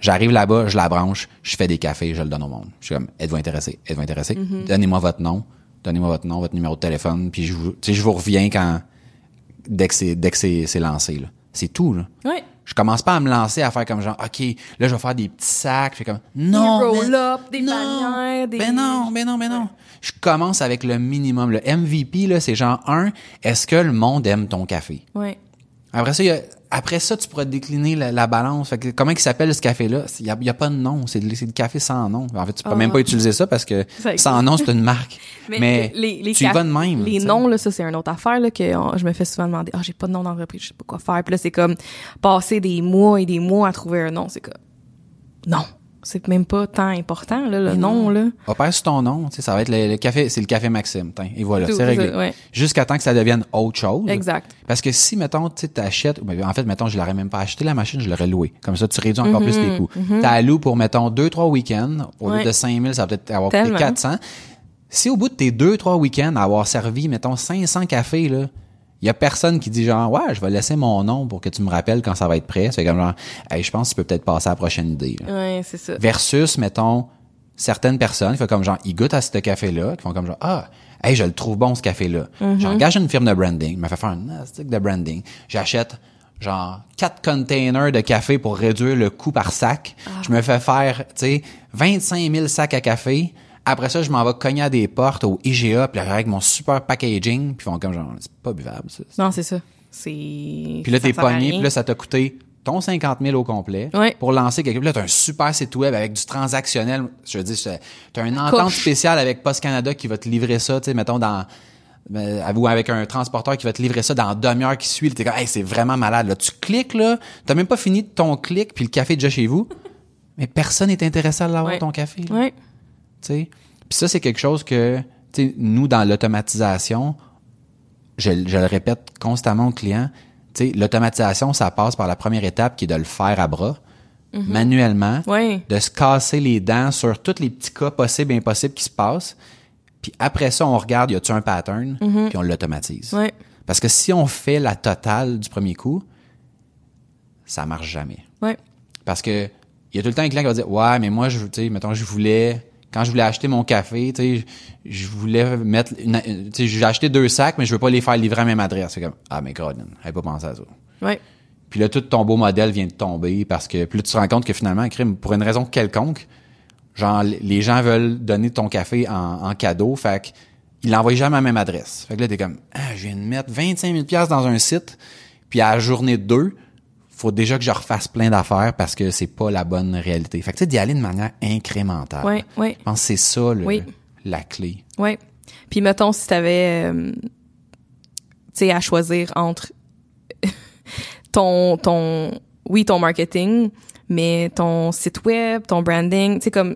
J'arrive là-bas, je la branche, je fais des cafés, je le donne au monde. Je suis comme, êtes-vous intéressé? Êtes-vous intéressé? Donnez-moi votre nom, donnez-moi votre nom, votre numéro de téléphone, puis je vous, je vous reviens quand, dès que c'est, dès que c'est, c'est lancé, là. C'est tout, là. Ouais. Je commence pas à me lancer à faire comme genre, OK, là, je vais faire des petits sacs. Je fais comme, non. Des mais- roll-up, des non, bannières, des- Ben non, ben non, ben non. Je commence avec le minimum. Le MVP, là, c'est genre, un, est-ce que le monde aime ton café? Ouais. Après ça, il y a- après ça, tu pourras décliner la, la balance. Fait que, comment il s'appelle ce café-là? Il y a, pas de nom. C'est, le café sans nom. En fait, tu peux Ah. même pas utiliser ça parce que sans nom, c'est une marque. [LAUGHS] Mais, les, les tu y vas de même. Les noms, là, ça, c'est une autre affaire, là, que on- je me fais souvent demander, ah, j'ai pas de nom d'entreprise, je sais pas quoi faire. Puis là, c'est comme passer des mois et des mois à trouver un nom. C'est comme, non. C'est même pas tant important, là, le nom, là. Opère sur ton nom, tu sais, ça va être le, le café, c'est le café Maxime, tiens, et voilà, c'est réglé. ouais. Jusqu'à temps que ça devienne autre chose. Exact. Parce que si, mettons, tu sais, t'achètes, ben, en fait, mettons, je l'aurais même pas acheté la machine, je l'aurais loué. Comme ça, tu réduis encore plus les coûts. T'as la loues pour, mettons, deux, trois week-ends. Au lieu Mhm, Ouais. de 5000, ça va peut-être avoir coûté Tellement. 400. Si au bout de tes deux, trois week-ends, à avoir servi, mettons, 500 cafés, là, il y a personne qui dit genre, ouais, je vais laisser mon nom pour que tu me rappelles quand ça va être prêt. C'est comme genre, hey, je pense que tu peux peut-être passer à la prochaine idée, là. Ouais, c'est ça. Versus, mettons, certaines personnes qui font comme genre, ils goûtent à ce café-là, qui font comme genre, ah, hey, je le trouve bon, ce café-là. J'engage une firme de branding, il m'a fait faire un stick de branding. J'achète, genre, quatre containers de café pour réduire le coût par sac. Je me fais faire, tu sais, 25 000 sacs à café. Après ça, je m'en vais cogner à des portes au IGA, puis là, avec mon super packaging, puis ils font comme genre, c'est pas buvable, ça. Non, c'est ça. C'est. Puis là, t'es pogné, puis là, ça t'a coûté ton 50 000 au complet pour lancer quelque chose. Puis là, t'as un super site web avec du transactionnel. Je veux dire, c'est- t'as une entente Couche. spéciale avec Post Canada qui va te livrer ça, tu sais, mettons, dans euh, ou avec un transporteur qui va te livrer ça dans demi-heure qui suit. T'es comme, hey, c'est vraiment malade. Là, tu cliques, là, t'as même pas fini ton clic, puis le café est déjà chez vous. [LAUGHS] Mais personne n'est intéressé à l'avoir, ton café. là. Puis ça, c'est quelque chose que, nous, dans l'automatisation, je, je le répète constamment aux clients, l'automatisation, ça passe par la première étape qui est de le faire à bras, manuellement, Ouais. de se casser les dents sur tous les petits cas possibles et impossibles qui se passent. Puis après ça, on regarde, y a-tu un pattern, puis on l'automatise. Parce que si on fait la totale du premier coup, ça marche jamais. Parce que il y a tout le temps un client qui va dire ouais mais moi je mettons je voulais quand je voulais acheter mon café tu sais je voulais mettre une- tu sais j'ai acheté deux sacs mais je veux pas les faire livrer à la même adresse c'est comme ah mais God j'avais pas pensé à ça. Ouais. puis là tout ton beau modèle vient de tomber parce que puis là tu te rends compte que finalement crime pour une raison quelconque genre les gens veulent donner ton café en, en cadeau fait que ils l'envoient jamais à la même adresse fait que là t'es comme ah je viens de mettre 25 000 pièces dans un site puis à la journée 2 faut déjà que je refasse plein d'affaires parce que c'est pas la bonne réalité. Fait que tu sais d'y aller de manière incrémentale. Ouais, ouais. Je pense que c'est ça le, Oui. la clé. Ouais. Puis mettons si t'avais euh, tu sais à choisir entre [LAUGHS] ton ton oui, ton marketing, mais ton site web, ton branding, tu sais comme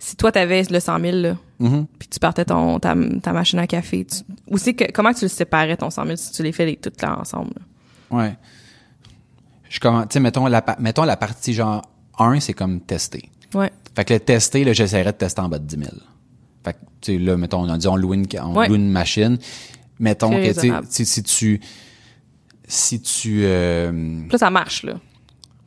si toi t'avais le 100 000 là, Mhm. puis tu partais ton ta, ta machine à café, tu, aussi que comment tu le séparais ton 100 000 si tu les fais les, toutes là ensemble? là? Ouais. Je commence, tu sais, mettons la, mettons la partie genre 1, c'est comme tester. Ouais. Fait que le tester, là, j'essaierais de tester en bas de 10 000. Fait que, tu sais, là, mettons, on a dit, on loue une, on Ouais. loue une machine. Mettons que, tu sais, si, tu, si tu, euh, là ça marche là.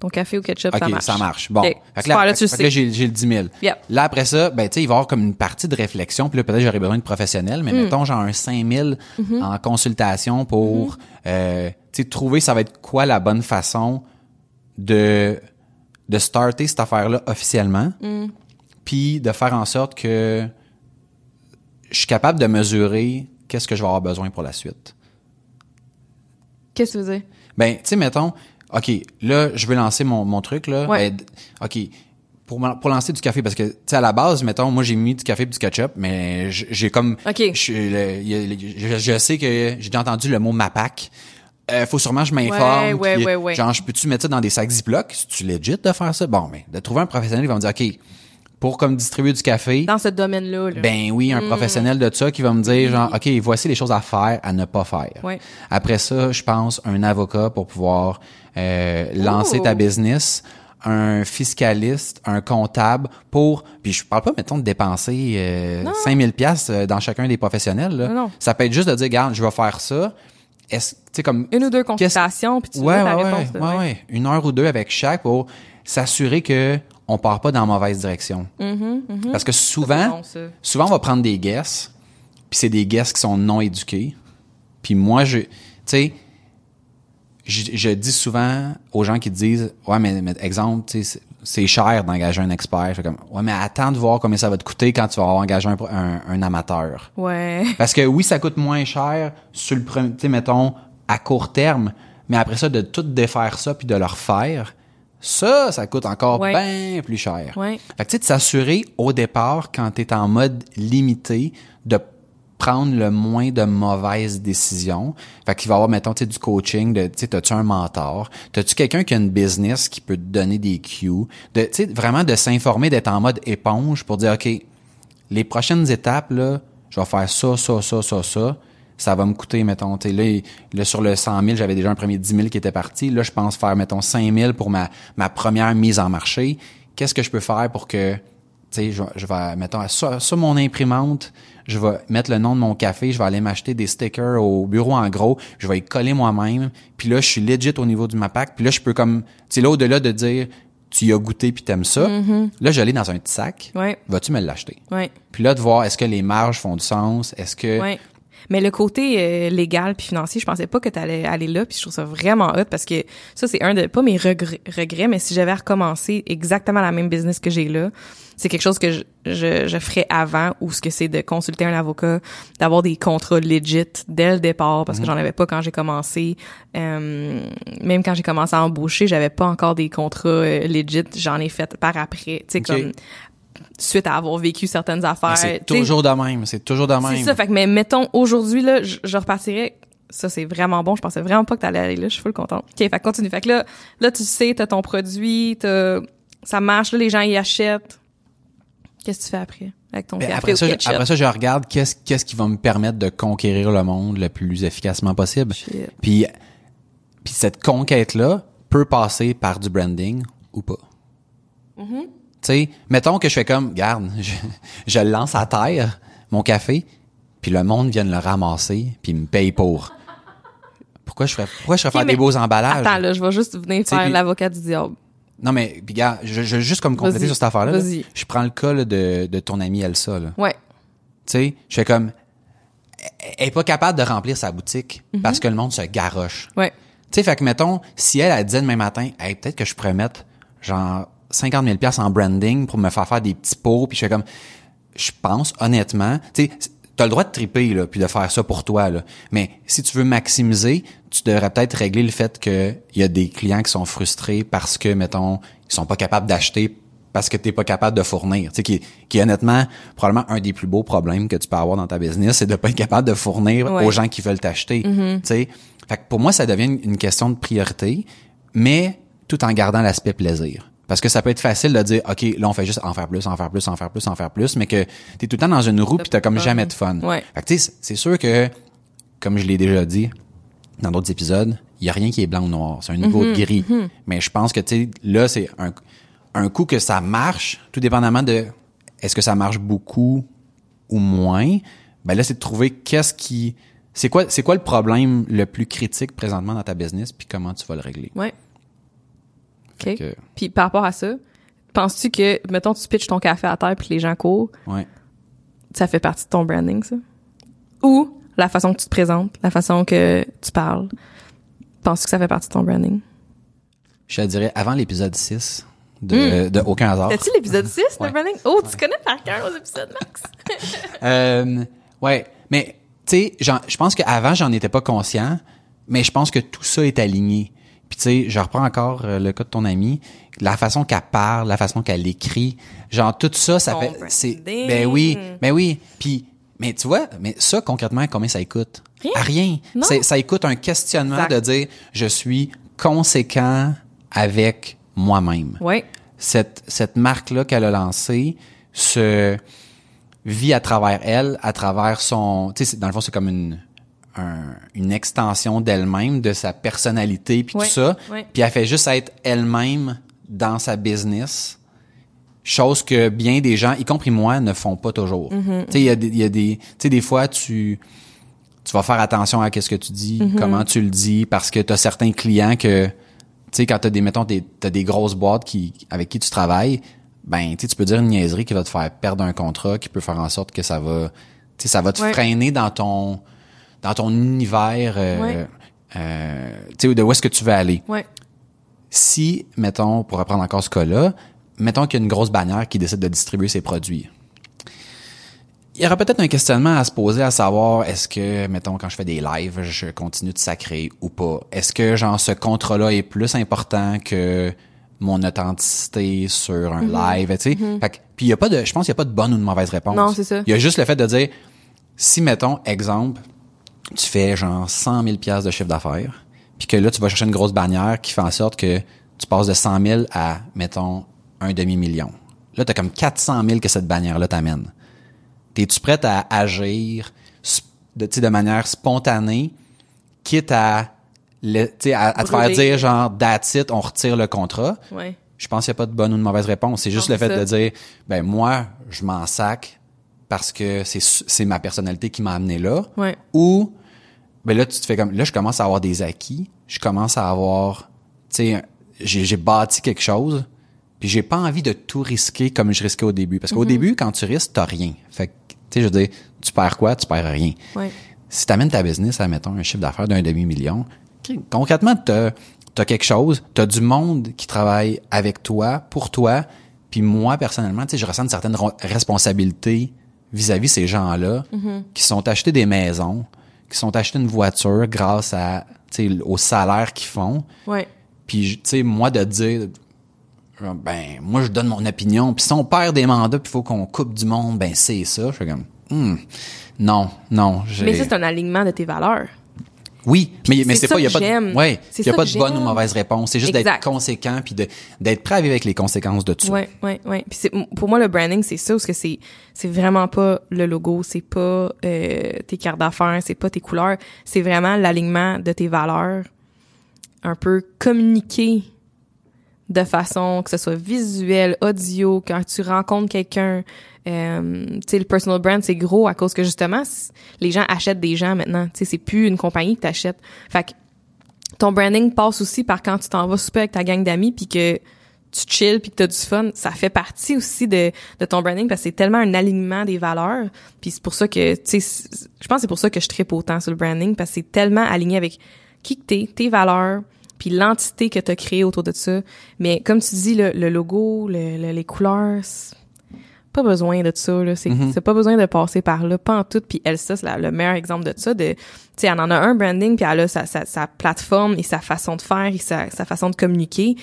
Ton café au ketchup ça marche. ça marche. Bon. Fait que là, là, tu le fait que là, sais. j'ai, j'ai le 10 000. Yep. Là, après ça, ben, tu sais, il va y avoir comme une partie de réflexion. Puis là, peut-être j'aurais besoin de professionnels, Mm. mais mettons, genre un 5 000 Mm-hmm. en consultation pour, euh, tu sais, trouver ça va être quoi la bonne façon de, de starter cette affaire-là officiellement. Mm. Puis de faire en sorte que je suis capable de mesurer qu'est-ce que je vais avoir besoin pour la suite. Qu'est-ce que tu veux dire? Ben, tu sais, mettons, OK, là, je veux lancer mon, mon truc, là. Ouais. Ben, OK, pour, pour lancer du café, parce que, tu sais, à la base, mettons, moi, j'ai mis du café et du ketchup, mais j'ai comme... OK. Je, le- je, je sais que j'ai déjà entendu le mot MAPAC. Euh, faut sûrement que je m'informe. Ouais, ouais, ouais, ouais. Genre, je peux-tu mettre ça dans des sacs Ziploc? C'est-tu legit de faire ça? Bon, mais de trouver un professionnel, ils vont me dire, OK, pour comme distribuer du café... dans ce domaine-là là. Ben oui, un professionnel de ça qui va me dire genre OK, voici les choses à faire, à ne pas faire. Ouais. Après ça, je pense un avocat pour pouvoir euh, lancer Oh. ta business, un fiscaliste, un comptable pour puis je parle pas mettons de dépenser euh, 5000 pièces dans chacun des professionnels là. Non, non. Ça peut être juste de dire regarde, je vais faire ça. Est-ce tu sais comme une ou deux consultations puis tu ouais, ta ouais, réponse ouais, ouais, ouais. Une heure ou deux avec chaque pour s'assurer que on part pas dans la mauvaise direction. Parce que souvent, Mm-hmm, bon, souvent on va prendre des guesses, puis c'est des guesses qui sont non éduqués. Puis moi, je, tu sais, je, je dis souvent aux gens qui disent, ouais, mais, mais exemple, tu sais, c'est- c'est cher d'engager un expert. Je fais comme, ouais, mais attends de voir combien ça va te coûter quand tu vas avoir engagé un, un, un amateur. Ouais. [LAUGHS] Parce que oui, ça coûte moins cher sur le premier, tu sais, mettons, à court terme, mais après ça, de tout défaire ça puis de le refaire, ça, ça coûte encore Ouais. bien plus cher. Ouais. Fait que tu sais, de s'assurer au départ, quand tu es en mode limité, de prendre le moins de mauvaises décisions. Fait qu'il va y avoir, mettons, tu sais, du coaching, de, tu sais, t'as-tu un mentor? T'as-tu quelqu'un qui a une business qui peut te donner des cues? De, tu sais, vraiment de s'informer, d'être en mode éponge pour dire, OK, les prochaines étapes, là, je vais faire ça, ça, ça, ça, ça. Ça va me coûter, mettons, tu là, là, sur le 100 000, j'avais déjà un premier 10 000 qui était parti. Là, je pense faire, mettons, 5 000 pour ma, ma première mise en marché. Qu'est-ce que je peux faire pour que, tu sais, je, je vais, mettons, sur, sur mon imprimante, je vais mettre le nom de mon café, je vais aller m'acheter des stickers au bureau en gros, je vais y coller moi-même, puis là, je suis legit au niveau du MAPAC, puis là, je peux comme, tu sais, là, au-delà de dire, tu y as goûté puis t'aimes ça, là, je l'ai dans un petit sac, Ouais. vas-tu me l'acheter? Ouais. Puis là, de voir, est-ce que les marges font du sens, est-ce que... Ouais. Mais le côté euh, légal puis financier, je pensais pas que tu allais aller là, puis je trouve ça vraiment hot parce que ça c'est un de pas mes regrets, regrets mais si j'avais recommencé exactement la même business que j'ai là, c'est quelque chose que je, je, je ferais avant ou ce que c'est de consulter un avocat, d'avoir des contrats legit dès le départ parce que j'en avais pas quand j'ai commencé. Euh, même quand j'ai commencé à embaucher, j'avais pas encore des contrats euh, legit, j'en ai fait par après, tu sais comme suite à avoir vécu certaines affaires. C'est toujours de même, c'est toujours de même. C'est ça, fait que mais mettons aujourd'hui là, je, je repartirais ça c'est vraiment bon, je pensais vraiment pas que t'allais aller là, je suis full contente. OK, fait que continue. Fait que là là tu sais, t'as ton produit, t'as ça marche là les gens y achètent. Qu'est-ce que tu fais après avec ton Ben, café après, ça, je, après ça, je regarde qu'est-ce qu'est-ce qui va me permettre de conquérir le monde le plus efficacement possible. Shit. Puis, puis cette conquête-là peut passer par du branding ou pas. Mm-hmm. Tu sais, mettons que je fais comme, garde, [LAUGHS] je, je le lance à terre, mon café, puis le monde vient de le ramasser, puis il me paye pour. Pourquoi je ferais, pourquoi je ferais faire des beaux emballages? Attends là, je vais juste venir sais, faire l'avocat du diable. Non, mais, puis gars, je, je juste comme compléter sur cette affaire-là. là. Vas-y. Je prends le cas là, de, de ton amie Elsa, là. Ouais. Tu sais, je fais comme, elle est pas capable de remplir sa boutique Mhm. parce que le monde se garoche. Ouais. Tu sais, fait que mettons, si elle, elle disait demain matin, hey, peut-être que je pourrais mettre genre 50 000 pièces en branding pour me faire faire des petits pots, puis je fais comme, je pense honnêtement, tu sais, t'as le droit de triper là, puis de faire ça pour toi là. Mais si tu veux maximiser, tu devrais peut-être régler le fait que il y a des clients qui sont frustrés parce que mettons, ils sont pas capables d'acheter parce que t'es pas capable de fournir. Tu sais, qui, qui est honnêtement probablement un des plus beaux problèmes que tu peux avoir dans ta business, c'est de pas être capable de fournir Ouais. aux gens qui veulent t'acheter. Tu sais, fait que pour moi, ça devient une question de priorité, mais tout en gardant l'aspect plaisir. Parce que ça peut être facile de dire, OK, là, on fait juste en faire plus, en faire plus, en faire plus, en faire plus, mais que t'es tout le temps dans une roue puis t'as comme jamais de fun. Ouais. Fait que tu sais, c'est sûr que, comme je l'ai déjà dit dans d'autres épisodes, il y a rien qui est blanc ou noir. C'est un niveau Mhm, de gris. Mais je pense que, tu sais, là, c'est un, un coup que ça marche, tout dépendamment de est-ce que ça marche beaucoup ou moins, ben là, c'est de trouver qu'est-ce qui, c'est quoi, c'est quoi le problème le plus critique présentement dans ta business puis comment tu vas le régler. Ouais. Fait OK. que, Puis par rapport à ça, penses-tu que mettons tu pitches ton café à terre puis les gens courent, ouais. ça fait partie de ton branding, ça? Ou la façon que tu te présentes, la façon que tu parles, penses-tu que ça fait partie de ton branding? Je te dirais, avant l'épisode 6 de, de Aucun hasard. T'as-tu l'épisode 6 [LAUGHS] Ouais. de branding? Oh, tu connais par cœur aux épisodes, Max? [LAUGHS] Euh, ouais, mais tu sais, je pense qu'avant j'en étais pas conscient, mais je pense que tout ça est aligné. Puis tu sais, je reprends encore euh, le cas de ton amie, la façon qu'elle parle, la façon qu'elle écrit, genre tout ça, ça fait, c'est, ben oui, ben oui. Puis, mais tu vois, mais ça concrètement, combien ça écoute? Rien. À rien. Ça écoute un questionnement Exact. de dire, je suis conséquent avec moi-même Ouais. cette, cette marque-là qu'elle a lancée se vit à travers elle, à travers son... Tu sais, dans le fond, c'est comme une, un- une extension d'elle-même, de sa personnalité, puis Ouais, tout ça. ouais. Puis elle fait juste être elle-même dans sa business. Chose que bien des gens, y compris moi, ne font pas toujours. Mm-hmm. Tu sais, il y a des... il Y a des tu sais, des fois, tu tu vas faire attention à qu'est-ce que tu dis, Mm-hmm. comment tu le dis, parce que tu as certains clients que, tu sais, quand t'as des, mettons, des, t'as des grosses boîtes qui, avec qui tu travailles, ben, tu peux dire une niaiserie qui va te faire perdre un contrat, qui peut faire en sorte que ça va, tu sais, ça va te Ouais. freiner dans ton, dans ton univers, euh, Ouais. euh, tu sais, de où est-ce que tu veux aller. Ouais. Si, mettons, pour reprendre encore ce cas-là, mettons qu'il y a une grosse bannière qui décide de distribuer ses produits. Il y aura peut-être un questionnement à se poser à savoir est-ce que, mettons, quand je fais des lives, je continue de sacrer ou pas? Est-ce que, genre, ce contrat-là est plus important que mon authenticité sur un Mm-hmm. live, tu sais? Fait que- Puis il y a pas de, je pense qu'il y a pas de bonne ou de mauvaise réponse. Non, c'est ça. Il y a juste le fait de dire, si, mettons, exemple, tu fais genre 100 000 pièces de chiffre d'affaires, puis que là, tu vas chercher une grosse bannière qui fait en sorte que tu passes de 100 000 à, mettons, un demi-million. Là, tu as comme 400 000 que cette bannière-là t'amène. T'es-tu prête à agir de, de manière spontanée, quitte à, le, à, à te faire dire genre, that's it, on retire le contrat? Ouais. Je pense qu'il n'y a pas de bonne ou de mauvaise réponse. C'est juste Non, le fait de dire, ben moi, je m'en sac parce que c'est c'est ma personnalité qui m'a amené là. Ouais. Ou ben là tu te fais comme là je commence à avoir des acquis, je commence à avoir tu sais j'ai j'ai bâti quelque chose, puis j'ai pas envie de tout risquer comme je risquais au début. Parce Mhm. qu'au début quand tu risques t'as rien. Fait que tu sais je veux dire tu perds quoi, tu perds rien. Ouais. Si tu amènes ta business à, mettons, un chiffre d'affaires d'un demi-million, concrètement, tu as, quelque chose, tu as du monde qui travaille avec toi, pour toi, puis moi, personnellement, tu sais, je ressens une certaine responsabilité vis-à-vis ces gens-là qui sont achetés des maisons, qui sont achetés une voiture grâce à, au salaire qu'ils font. Ouais. Puis, tu sais, moi, de dire, genre, ben, moi, je donne mon opinion. Puis si on perd des mandats, puis il faut qu'on coupe du monde, ben, c'est ça. Je fais comme, hmm, non, non. Mais ça, c'est un alignement de tes valeurs. Oui, mais, mais c'est ça pas, il y a pas de, ouais, y a ça pas de bonne ou mauvaise réponse. C'est juste d'être conséquent puis d'être prêt à vivre avec les conséquences de tout. Ouais, ouais, ouais. Puis c'est, pour moi, le branding, c'est ça, parce que c'est, c'est vraiment pas le logo, c'est pas euh, tes cartes d'affaires, c'est pas tes couleurs, c'est vraiment l'alignement de tes valeurs, un peu communiquer de façon que ce soit visuel, audio, quand tu rencontres quelqu'un. Euh, tu sais, le personal brand, c'est gros à cause que justement, les gens achètent des gens maintenant. Tu sais, c'est plus une compagnie que t'achètes. Fait que ton branding passe aussi par quand tu t'en vas souper avec ta gang d'amis puis que tu chill puis que t'as du fun, ça fait partie aussi de, ton branding parce que c'est tellement un alignement des valeurs. Puis c'est pour ça que, tu sais, je pense que c'est pour ça que je tripe autant sur le branding parce que c'est tellement aligné avec qui que t'es, tes valeurs, puis l'entité que t'as créée autour de ça. Mais comme tu dis, le, logo, le, le- les couleurs, pas besoin de ça là. C'est c'est pas besoin de passer par là pas en tout. Puis Elsa c'est le meilleur exemple de ça de tu sais elle en a un branding puis elle a sa, sa, sa plateforme et sa façon de faire et sa, sa façon de communiquer.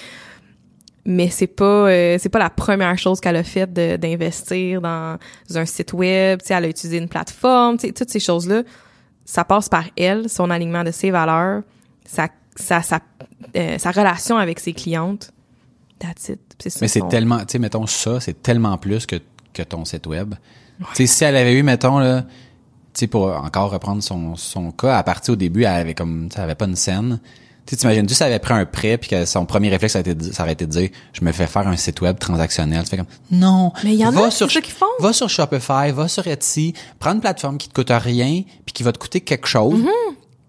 Mais c'est pas euh, c'est pas la première chose qu'elle a faite de- d'investir dans un site web. Tu sais elle a utilisé une plateforme. Tu sais toutes ces choses là ça passe par elle son alignement de ses valeurs sa sa sa, euh, sa relation avec ses clientes. That's it. Mais c'est tellement, tu sais, mettons ça, c'est tellement plus que, que ton site web. Tu sais, si elle avait eu, mettons, là, tu sais, pour encore reprendre son, son cas, à partir au début, elle avait comme, elle avait pas une scène. Tu si elle avait pris un prêt puis que son premier réflexe ça a été ça aurait été de dire, je me fais faire un site web transactionnel. Tu fais comme, non. Mais il y en va a, sur, ça qu'ils font. Va sur Shopify, va sur Etsy, prends une plateforme qui te coûte rien puis qui va te coûter quelque chose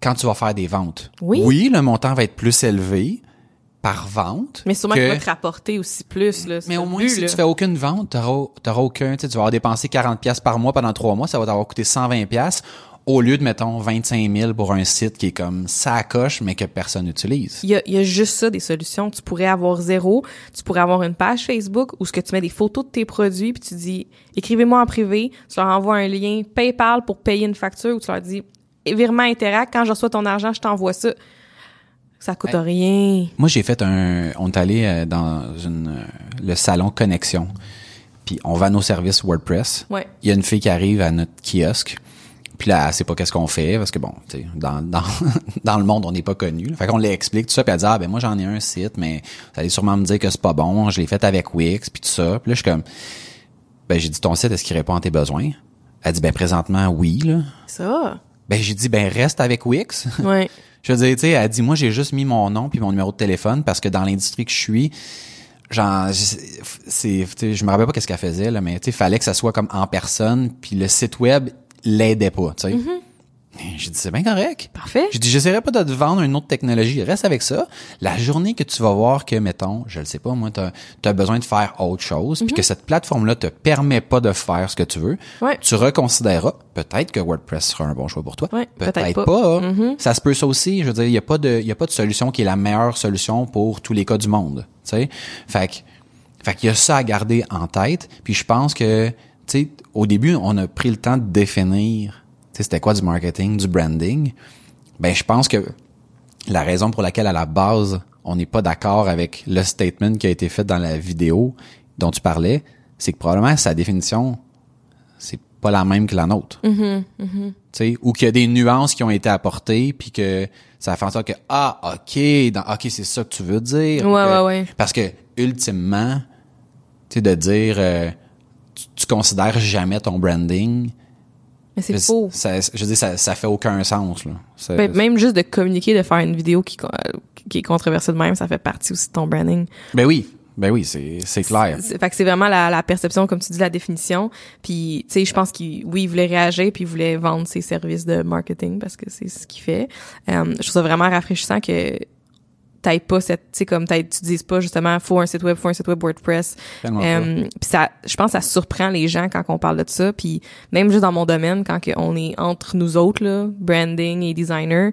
quand tu vas faire des ventes. Mm-hmm. Oui. Oui, le montant va être plus élevé par vente. Mais sûrement que- qu'il va te rapporter aussi plus, là. mais au moins, but, si là. tu fais aucune vente, t'auras, aucun, tu vas avoir dépensé 40 pièces par mois pendant trois mois, ça va t'avoir coûté 120 pièces au lieu de, mettons, 25 000 pour un site qui est comme ça coche, mais que personne n'utilise. Il y, a, il y a juste ça, des solutions. Tu pourrais avoir zéro. Tu pourrais avoir une page Facebook où ce que tu mets des photos de tes produits puis tu dis, écrivez-moi en privé. Tu leur envoies un lien PayPal pour payer une facture ou tu leur dis, virement Interact, quand je reçois ton argent, je t'envoie ça. Ça coûte rien. Moi, j'ai fait un, on est allé euh, dans une, euh, le salon Connexion. Puis on va à nos services WordPress. Ouais. Il y a une fille qui arrive à notre kiosque. Puis là, elle sait pas qu'est-ce qu'on fait parce que bon, tu sais, dans, [LAUGHS] dans, dans le monde, on n'est pas connu. Fait qu'on l'explique tout ça, puis elle dit ah ben moi j'en ai un site, mais vous allez sûrement me dire que c'est pas bon. Je l'ai fait avec Wix, puis tout ça. Puis là, je suis comme, ben j'ai dit ton site, est-ce qu'il répond à tes besoins? Elle dit ben présentement oui là. Ça. Ben j'ai dit ben reste avec Wix. Ouais. [LAUGHS] Je veux dire, tu sais, elle dit, moi, j'ai juste mis mon nom puis mon numéro de téléphone parce que dans l'industrie que je suis, genre, c'est, je me rappelle pas qu'est-ce qu'elle faisait, là, mais tu sais, fallait que ça soit comme en personne puis le site web l'aidait pas, tu sais. J'ai dit, c'est bien correct. Parfait. J'ai dit, j'essaierai pas de te vendre une autre technologie. Reste avec ça. La journée que tu vas voir que, mettons, je le sais pas, moi, t'as as besoin de faire autre chose, puis que cette plateforme-là te permet pas de faire ce que tu veux, Ouais. tu reconsidéreras. Peut-être que WordPress sera un bon choix pour toi. Ouais, peut-être pas. pas. Ça se peut ça aussi. Je veux dire, il y a pas de, y a pas de solution qui est la meilleure solution pour tous les cas du monde. Tu sais, fait que, fait qu'il y a ça à garder en tête. Puis je pense que, tu sais, au début, on a pris le temps de définir, tu c'était quoi du marketing, du branding? Ben, je pense que la raison pour laquelle à la base on n'est pas d'accord avec le statement qui a été fait dans la vidéo dont tu parlais, c'est que probablement sa définition c'est pas la même que la nôtre. Mm-hmm, Tu sais, ou qu'il y a des nuances qui ont été apportées, puis que ça fait en sorte que ah ok, dans, ok c'est ça que tu veux dire. Ouais, Que- ouais, ouais. Parce que ultimement, tu sais de dire euh, tu, tu considères jamais ton branding. Mais c'est faux. Ça, je dire, ça, ça fait aucun sens là. Ben, même juste de communiquer, de faire une vidéo qui, con- qui est controversée de même, ça fait partie aussi de ton branding. ben oui, ben oui, c'est c'est clair. Fait que c'est vraiment la, la perception, comme tu dis, la définition. Puis, tu sais, je pense qu'il, oui, il voulait réagir, puis il voulait vendre ses services de marketing parce que c'est ce qu'il fait. Euh, je trouve ça vraiment rafraîchissant que t'ailles pas cette, tu sais, comme tu dises pas justement, faut un site web, faut un site web WordPress. Euh, puis ça, je pense, que ça surprend les gens quand on parle de ça. Puis même juste dans mon domaine, quand on est entre nous autres là, branding et designer,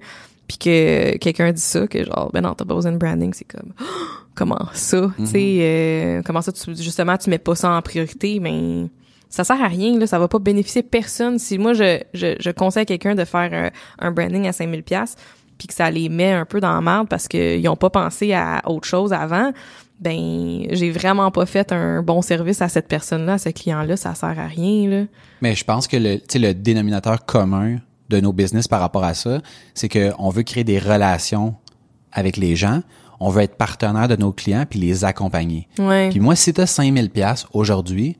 puis que quelqu'un dit ça, que genre, ben non, t'as pas besoin de branding, c'est comme, [GASPS] comment ça, tu sais, euh, comment ça, tu, justement, tu mets pas ça en priorité, mais ça sert à rien, là, ça va pas bénéficier personne. Si moi, je, je, je conseille à quelqu'un de faire un, un branding à 5000 pièces puis que ça les met un peu dans la merde parce qu'ils ont pas pensé à autre chose avant, ben j'ai vraiment pas fait un bon service à cette personne-là, à ce client-là, ça sert à rien, là. Mais je pense que le, tu sais, le dénominateur commun de nos business par rapport à ça, c'est que on veut créer des relations avec les gens, on veut être partenaire de nos clients puis les accompagner. Ouais. Puis moi, si tu as 5000 pièces aujourd'hui,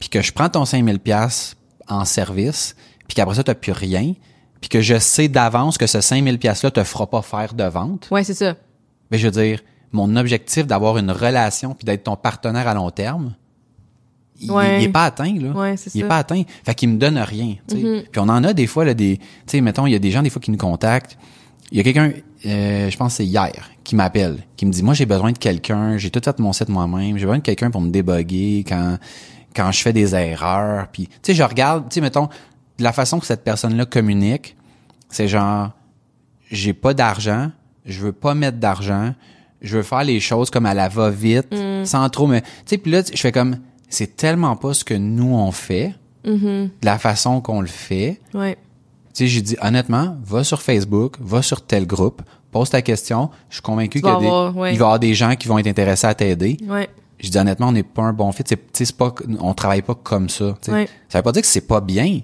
puis que je prends ton 5000 pièces en service, puis qu'après ça, tu plus rien, puis que je sais d'avance que ce 5000 pièces-là te fera pas faire de vente, Ouais, c'est ça. ben je veux dire, mon objectif d'avoir une relation puis d'être ton partenaire à long terme, il, Ouais. il est pas atteint là. Ouais, c'est il est ça. Mm-hmm. pas atteint. Fait qu'il me donne rien. tu sais. Puis on en a des fois là des, tu sais, mettons, il y a des gens des fois qui nous contactent. Il y a quelqu'un, euh, je pense que c'est hier, qui m'appelle, qui me dit, moi j'ai besoin de quelqu'un, j'ai tout fait mon site moi-même, j'ai besoin de quelqu'un pour me déboguer quand quand je fais des erreurs. Puis tu sais, je regarde, tu sais, mettons, la façon que cette personne-là communique, c'est genre, j'ai pas d'argent, je veux pas mettre d'argent, je veux faire les choses comme à la va vite, sans trop me, tu sais, puis là je fais comme, c'est tellement pas ce que nous on fait, de la façon qu'on le fait. Ouais. Tu sais, j'ai dit honnêtement, va sur Facebook, va sur tel groupe, pose ta question. Je suis convaincu qu'il ouais. va y avoir des gens qui vont être intéressés à t'aider. Ouais. Je dis honnêtement, on n'est pas un bon fit. C'est, tu sais, c'est pas, on travaille pas comme ça. Ouais. Ça veut pas dire que c'est pas bien.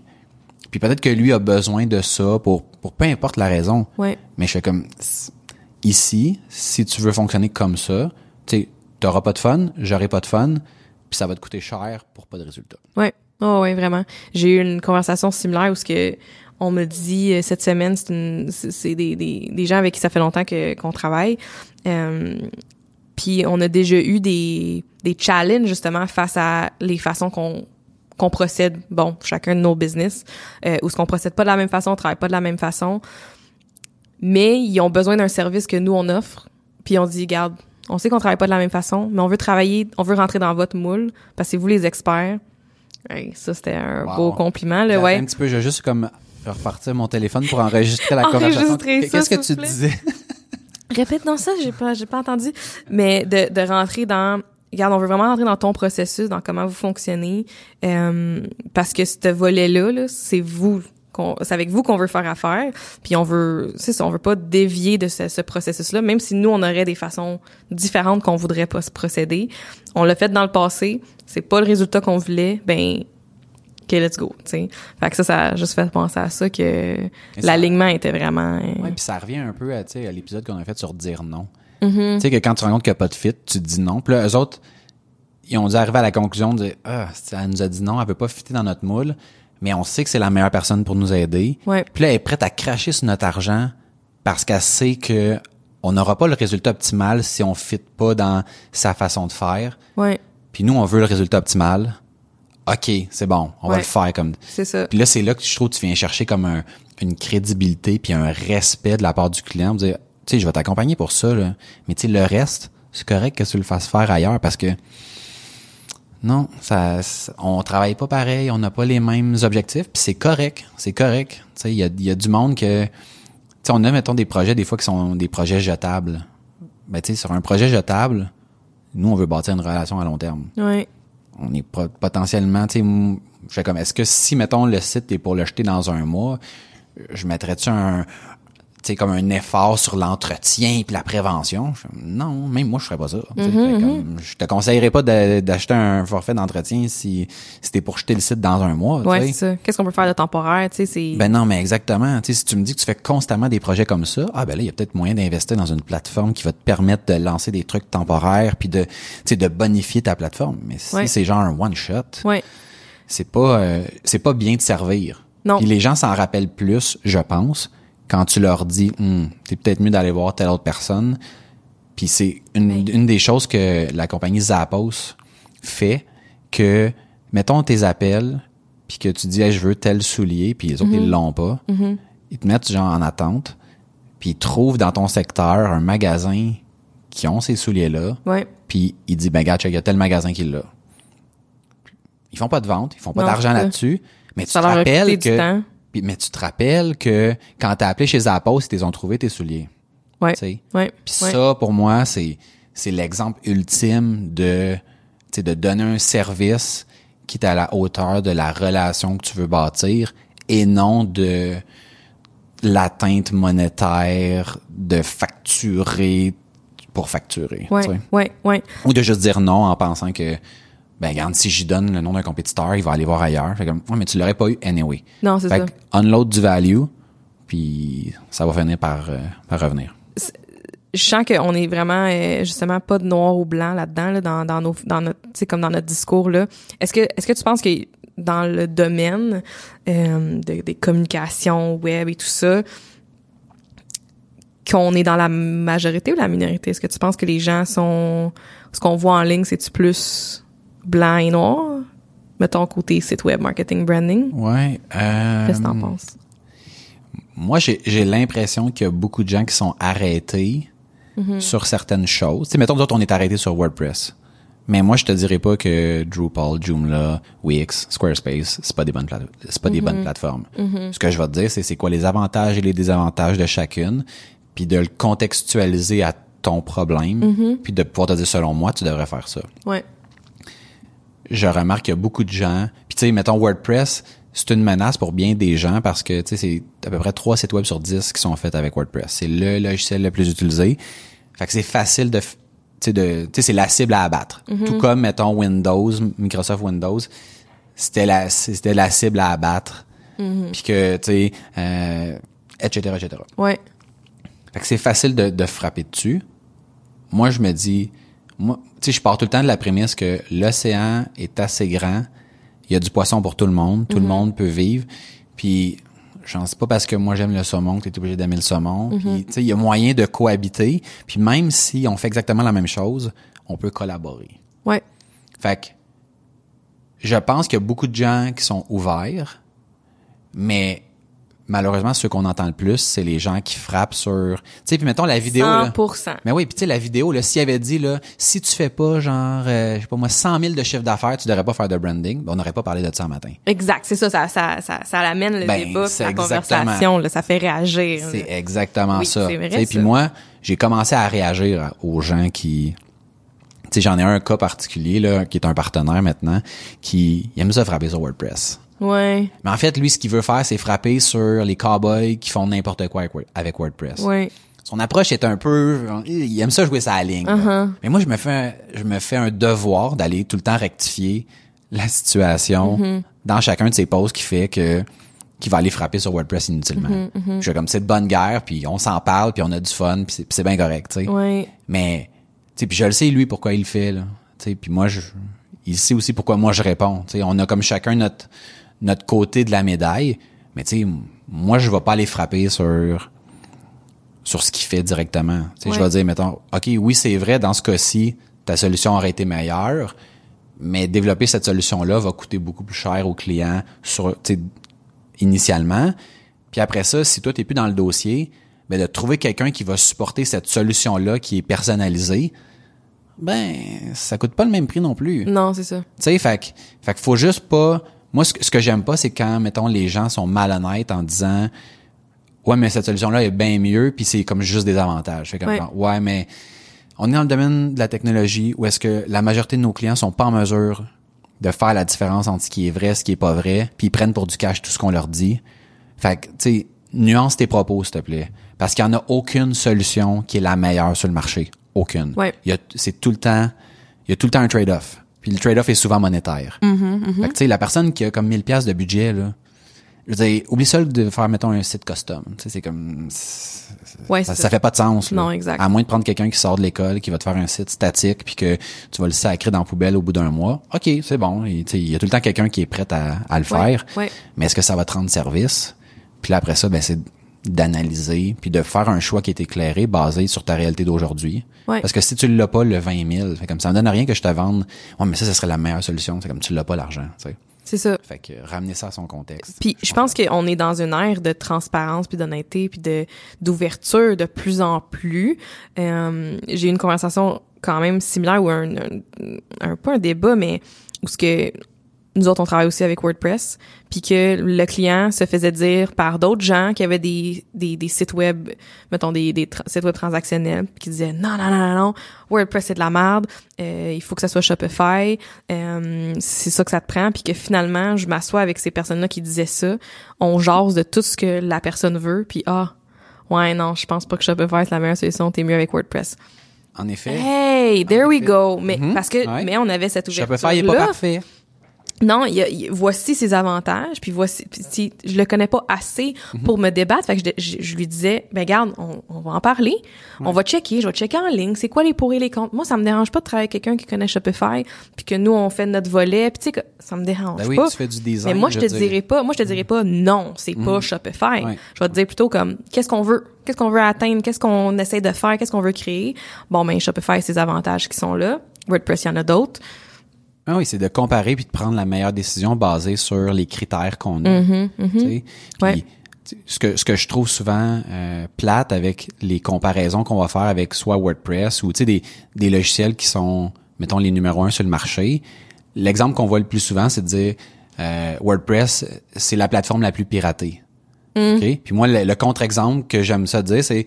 Puis peut-être que lui a besoin de ça pour, pour peu importe la raison. Ouais. Mais je fais comme ici, si tu veux fonctionner comme ça, tu sais, t'auras pas de fun, j'aurai pas de fun, puis ça va te coûter cher pour pas de résultat. Ouais. Oh, ouais, vraiment. J'ai eu une conversation similaire où ce que on me dit euh, cette semaine, c'est des, des, des gens avec qui ça fait longtemps que qu'on travaille. Euh, puis on a déjà eu des des challenges justement face à les façons qu'on qu'on procède, bon, chacun de nos business, euh, où ce qu'on procède pas de la même façon, on travaille pas de la même façon, mais ils ont besoin d'un service que nous on offre, puis on dit, garde, on sait qu'on travaille pas de la même façon, mais on veut travailler, on veut rentrer dans votre moule, parce que c'est vous les experts. Hey, ça c'était un Wow. beau compliment, là, ouais. Un petit peu, je vais juste comme repartir mon téléphone pour enregistrer la [LAUGHS] conversation. Qu'est-ce que tu plaît. disais? [LAUGHS] Répète non ça, j'ai pas j'ai pas entendu, mais de de rentrer dans regarde, on veut vraiment rentrer dans ton processus, dans comment vous fonctionnez euh, parce que ce volet là, c'est vous c'est avec vous qu'on veut faire affaire, puis on veut c'est ça, on veut pas dévier de ce, ce processus là même si nous on aurait des façons différentes qu'on voudrait pas se procéder. On l'a fait dans le passé, c'est pas le résultat qu'on voulait, ben OK, let's go, tu sais. Fait que ça ça a juste fait penser à ça que l'alignement était vraiment euh, Ouais, puis ça revient un peu à, tu sais, à l'épisode qu'on a fait sur dire non. Mm-hmm. Tu sais que quand tu rends compte qu'il n'y a pas de fit, tu te dis non. Puis là, eux autres, ils ont dû arriver à la conclusion de dire Ah, elle nous a dit non, elle peut pas fitter dans notre moule, mais on sait que c'est la meilleure personne pour nous aider. Ouais. Puis là, elle est prête à cracher sur notre argent parce qu'elle sait que on n'aura pas le résultat optimal si on fit pas dans sa façon de faire. ouais, Puis nous, on veut le résultat optimal. OK, c'est bon, on va le faire comme c'est ça. puis là, c'est là que je trouve que tu viens chercher comme un, une crédibilité puis un respect de la part du client. Dire, tu sais, je vais t'accompagner pour ça, là. Mais tu sais, le reste, c'est correct que tu le fasses faire ailleurs parce que non, ça, on travaille pas pareil, on n'a pas les mêmes objectifs, puis c'est correct, c'est correct. Tu sais, il y a, il y a du monde que, tu sais, on a mettons des projets des fois qui sont des projets jetables. Ben tu sais, sur un projet jetable, nous on veut bâtir une relation à long terme Ouais. on est potentiellement, tu sais, je fais comme, est-ce que si, mettons, le site est pour le jeter dans un mois, je mettrais-tu un, sais comme un effort sur l'entretien puis la prévention. Je non, même moi je ferais pas ça. Fait comme, je te conseillerais pas d'acheter un forfait d'entretien si si t'es pour jeter le site dans un mois. Ouais, c'est ça. Qu'est-ce qu'on peut faire de temporaire, tu sais, c'est... Ben non, mais exactement. Tu sais, si tu me dis que tu fais constamment des projets comme ça, ah ben là, il y a peut-être moyen d'investir dans une plateforme qui va te permettre de lancer des trucs temporaires puis de, tu sais, de bonifier ta plateforme. Mais si Ouais. c'est genre un one shot, Ouais. c'est pas, euh, c'est pas bien de servir. Non. Puis les gens s'en rappellent plus, je pense, quand tu leur dis, Hum, c'est peut-être mieux d'aller voir telle autre personne. Puis c'est une, une des choses que la compagnie Zappos fait que, mettons tes appels, puis que tu dis, Hey, je veux tel soulier, puis les autres, ils l'ont pas. Ils te mettent genre en attente, puis ils trouvent dans ton secteur un magasin qui ont ces souliers-là, Ouais. puis ils disent, ben gars, il y a tel magasin qui l'a. Ils font pas de vente, ils font pas d'argent là-dessus, mais tu te rappelles que... Puis- mais tu te rappelles que quand t'as appelé chez Zappos, ils t'ont trouvé tes souliers. Ouais. Tu sais? Ouais. Puis ouais. ça, pour moi, c'est c'est l'exemple ultime de de donner un service qui est à la hauteur de la relation que tu veux bâtir et non de l'atteinte monétaire de facturer pour facturer. Ouais, ouais, ouais. Ou de juste dire non en pensant que ben regarde, si j'y donne le nom d'un compétiteur, il va aller voir ailleurs. Fait comme, ouais, mais tu l'aurais pas eu anyway. Non, c'est Fait ça. que unload du value, puis ça va finir par, euh, par revenir. je sens qu'on est vraiment euh, justement pas de noir ou blanc là-dedans là, dans dans nos dans notre comme dans notre discours là. Est-ce que est-ce que tu penses que dans le domaine euh, de- des communications web et tout ça qu'on est dans la majorité ou la minorité? Est-ce que tu penses que les gens sont ce qu'on voit en ligne c'est tu plus blanc et noir mettons côté site web marketing branding Ouais. Euh, Qu'est-ce que t'en penses? Moi, j'ai l'impression qu'il y a beaucoup de gens qui sont arrêtés Mm-hmm. sur certaines choses. Tu sais, mettons, nous autres, on est arrêtés sur WordPress. Mais moi, je te dirais pas que Drupal, Joomla, Wix, Squarespace, c'est pas des bonnes c'est pas des Mm-hmm. bonnes plateformes. Ce que je vais te dire, c'est c'est quoi les avantages et les désavantages de chacune, puis de le contextualiser à ton problème, Mm-hmm. puis de pouvoir te dire selon moi, tu devrais faire ça. Ouais. Je remarque qu'il y a beaucoup de gens. Puis tu sais, mettons WordPress, c'est une menace pour bien des gens parce que tu sais, c'est à peu près trois sites web sur 10 qui sont faits avec WordPress. C'est le logiciel le plus utilisé. Fait que c'est facile de, tu sais, de, tu sais, c'est la cible à abattre. Tout comme mettons Windows, Microsoft Windows, c'était la, c'était la cible à abattre. Puis que tu sais, euh, etc., etc. Ouais. Fait que c'est facile de, de frapper dessus. Moi, je me dis, moi, tu sais, je pars tout le temps de la prémisse que l'océan est assez grand. Il y a du poisson pour tout le monde. Tout le monde peut vivre. Puis, j'en sais pas parce que moi j'aime le saumon que t'es obligé d'aimer le saumon. Puis, tu sais, il y a moyen de cohabiter. Puis même si on fait exactement la même chose, on peut collaborer. Ouais. Fait que, je pense qu'il y a beaucoup de gens qui sont ouverts, mais malheureusement, ceux qu'on entend le plus, c'est les gens qui frappent sur... Tu sais, puis mettons la vidéo... là. 100%. Mais oui, puis tu sais, la vidéo, là, s'il avait dit, là, si tu fais pas, genre, euh, je sais pas moi, 100 000 de chiffre d'affaires, tu devrais pas faire de branding, ben, on n'aurait pas parlé de ça matin. Exact, c'est ça, ça, ça, ça, ça amène le Ben, débat, la conversation, là, ça fait réagir. C'est exactement Oui, ça. ça. Puis moi, j'ai commencé à réagir aux gens qui... Tu sais, j'en ai un cas particulier, là, qui est un partenaire maintenant, qui il aime ça frapper sur WordPress. Ouais, Mais en fait, lui, ce qu'il veut faire, c'est frapper sur les cowboys qui font n'importe quoi avec Word- avec WordPress. ouais, Son approche est un peu, il aime ça jouer sa ligne. Uh-huh. Mais moi, je me fais, un, je me fais un devoir d'aller tout le temps rectifier la situation Mm-hmm. dans chacun de ses posts qui fait que qui va aller frapper sur WordPress inutilement. Mm-hmm, Je suis comme c'est de bonne guerre, puis on s'en parle, puis on a du fun, puis c'est, bien correct, tu sais. ouais, Mais tu sais, puis je le sais lui pourquoi il le fait là. Tu sais, puis moi je il sait aussi pourquoi moi je réponds. Tu sais, on a comme chacun notre notre côté de la médaille, mais tu sais moi je vais pas aller frapper sur sur ce qu'il fait directement. Tu sais, je vais dire mettons OK, oui, c'est vrai dans ce cas-ci, ta solution aurait été meilleure, mais développer cette solution-là va coûter beaucoup plus cher au client sur tu initialement. Puis après ça, si toi t'es plus dans le dossier, ben de trouver quelqu'un qui va supporter cette solution-là qui est personnalisée, ben ça coûte pas le même prix non plus. non, c'est ça. Tu sais, fait, que- fait faut juste pas. Moi, ce que, ce que j'aime pas, c'est quand, mettons, les gens sont malhonnêtes en disant Ouais, mais cette solution-là est bien mieux, puis c'est comme juste des avantages. Fait comme Ouais. ouais, mais on est dans le domaine de la technologie où est-ce que la majorité de nos clients sont pas en mesure de faire la différence entre ce qui est vrai, ce qui est pas vrai, puis ils prennent pour du cash tout ce qu'on leur dit. Fait que, tu sais, nuance tes propos, s'il te plaît. Parce qu'il n'y en a aucune solution qui est la meilleure sur le marché. Aucune. Ouais. Il y a, c'est tout le temps, il y a tout le temps un trade-off. Puis le trade-off est souvent monétaire. Mm-hmm, Fait que, tu sais, la personne qui a comme 1000 pièces de budget, là, je veux dire, oublie ça de faire, mettons, un site custom. Tu sais, c'est comme, Ouais, ça, ça fait pas de sens. là. Non, exact. À moins de prendre quelqu'un qui sort de l'école, qui va te faire un site statique, puis que tu vas le sacrer dans la poubelle au bout d'un mois. OK, c'est bon. Il y a tout le temps quelqu'un qui est prêt à, à le Ouais, faire. ouais. Mais est-ce que ça va te rendre service? Puis là, après ça, ben, c'est d'analyser, puis de faire un choix qui est éclairé, basé sur ta réalité d'aujourd'hui. Ouais. Parce que si tu l'as pas, le 20 000, fait comme ça me donne rien que je te vende. Ouais, mais ça, ce serait la meilleure solution. C'est comme tu l'as pas l'argent. C'est ça. Fait que ramener ça à son contexte. Puis je pense qu'on est dans une ère de transparence puis d'honnêteté puis de d'ouverture de plus en plus. Euh, j'ai eu une conversation quand même similaire ou un, un, un pas un débat mais où ce que nous autres on travaille aussi avec WordPress puis que le client se faisait dire par d'autres gens qui avaient des, des, des sites web mettons des, des sites web transactionnels puis qui disaient non non non non non WordPress c'est de la merde euh, il faut que ça soit Shopify euh, c'est ça que ça te prend puis que finalement je m'assois avec ces personnes là qui disaient ça on jase de tout ce que la personne veut puis ah ouais non je pense pas que Shopify c'est la meilleure solution t'es mieux avec WordPress En effet, hey there En we effet. go mais Mhm. parce que Ouais. mais on avait cette ouverture Shopify est pas parfait. Non, y a, y voici ses avantages, puis voici, puis si, je le connais pas assez pour me débattre, fait que je, je, je lui disais, ben garde, on, on va en parler, on va checker, je vais checker en ligne, c'est quoi les pour et les contre. Moi, ça me dérange pas de travailler avec quelqu'un qui connaît Shopify, puis que nous on fait notre volet, puis tu sais que ça me dérange Ben oui, pas. tu fais du design. Mais moi, je te. Mhm. dirais pas, moi, je te dirais pas, non, c'est pas Shopify. Ouais. Je vais te dire plutôt comme, qu'est-ce qu'on veut? Qu'est-ce qu'on veut atteindre? Qu'est-ce qu'on essaie de faire? Qu'est-ce qu'on veut créer? Bon, ben, Shopify ses avantages qui sont là. WordPress, il y en a d'autres. Ah oui, c'est de comparer puis de prendre la meilleure décision basée sur les critères qu'on a. tu sais. Puis, Ouais. tu sais, ce que ce que je trouve souvent euh, plate avec les comparaisons qu'on va faire avec soit WordPress ou tu sais des des logiciels qui sont mettons les numéros un sur le marché. L'exemple qu'on voit le plus souvent, c'est de dire euh, WordPress, c'est la plateforme la plus piratée. OK? Puis moi, le, le contre-exemple que j'aime ça dire, c'est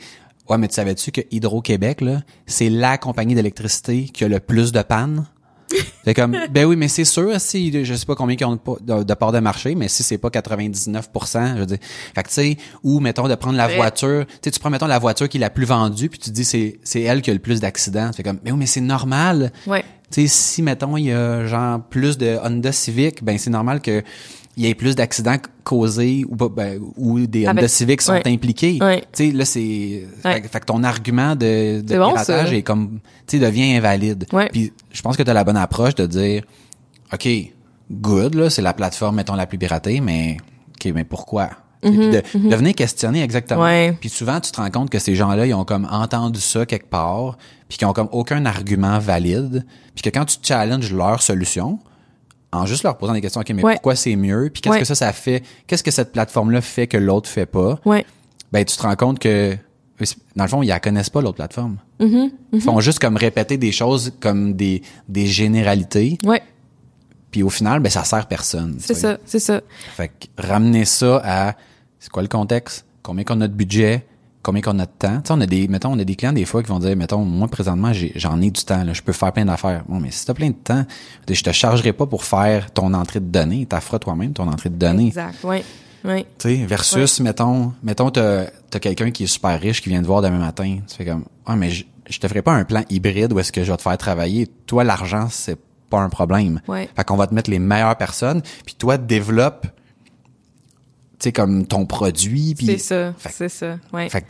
Ouais, mais tu savais-tu que Hydro-Québec, là, c'est la compagnie d'électricité qui a le plus de pannes? C'est comme, ben oui, mais c'est sûr, si, je sais pas combien qui ont de, de part de marché, mais si c'est pas 99%, je veux dire. Fait que tu sais, ou mettons de prendre la voiture, tu sais, tu prends mettons la voiture qui est la plus vendue, puis tu te dis c'est c'est elle qui a le plus d'accidents. C'est comme, mais oui, mais c'est normal. Ouais. Tu sais, si mettons il y a genre plus de Honda Civic, ben c'est normal que il y ait plus d'accidents causés ou pas- ben, ou des Avec- Honda Civic sont ouais. impliqués. Ouais. Tu sais là c'est Ouais. fait, que ton argument de, de bon, piratage est comme tu sais devient invalide. Ouais. Puis je pense que tu as la bonne approche de dire OK, good là, c'est la plateforme mettons la plus piratée mais OK, mais pourquoi? Sais, puis de, de venir questionner exactement. Mhm, Ouais. Puis souvent, tu te rends compte que ces gens-là, ils ont comme entendu ça quelque part, puis qu'ils ont comme aucun argument valide, puis que quand tu challenges leur solution, en juste leur posant des questions, OK, mais Ouais. pourquoi c'est mieux, puis qu'est-ce Ouais. que ça, ça fait, qu'est-ce que cette plateforme-là fait que l'autre fait pas, Ouais. ben tu te rends compte que, dans le fond, ils la connaissent pas, l'autre plateforme. Mm-hmm, Ils font juste comme répéter des choses comme des, des généralités, Ouais. puis au final, ben ça sert personne. C'est ça, c'est ça. Fait que ramener ça à c'est quoi le contexte, combien qu'on a de budget, combien qu'on a de temps. Tu sais, on a des, mettons, on a des clients des fois qui vont dire, mettons, moi présentement, j'en ai, du temps, là, je peux faire plein d'affaires. Bon, mais si t'as plein de temps, je te chargerai pas pour faire ton entrée de données, t'as feras toi-même ton entrée de données. Exact. Ouais. Ouais. Tu sais, versus, mettons, mettons, t'as, t'as quelqu'un qui est super riche qui vient te voir demain matin. Tu fais comme, ah, mais je, je te ferai pas un plan hybride où est-ce que je vais te faire travailler. Toi, l'argent, c'est pas un problème. Ouais. Fait qu'on va te mettre les meilleures personnes, puis toi, développe, tu sais, comme ton produit, puis... C'est ça. C'est ça. Ouais. fait, que-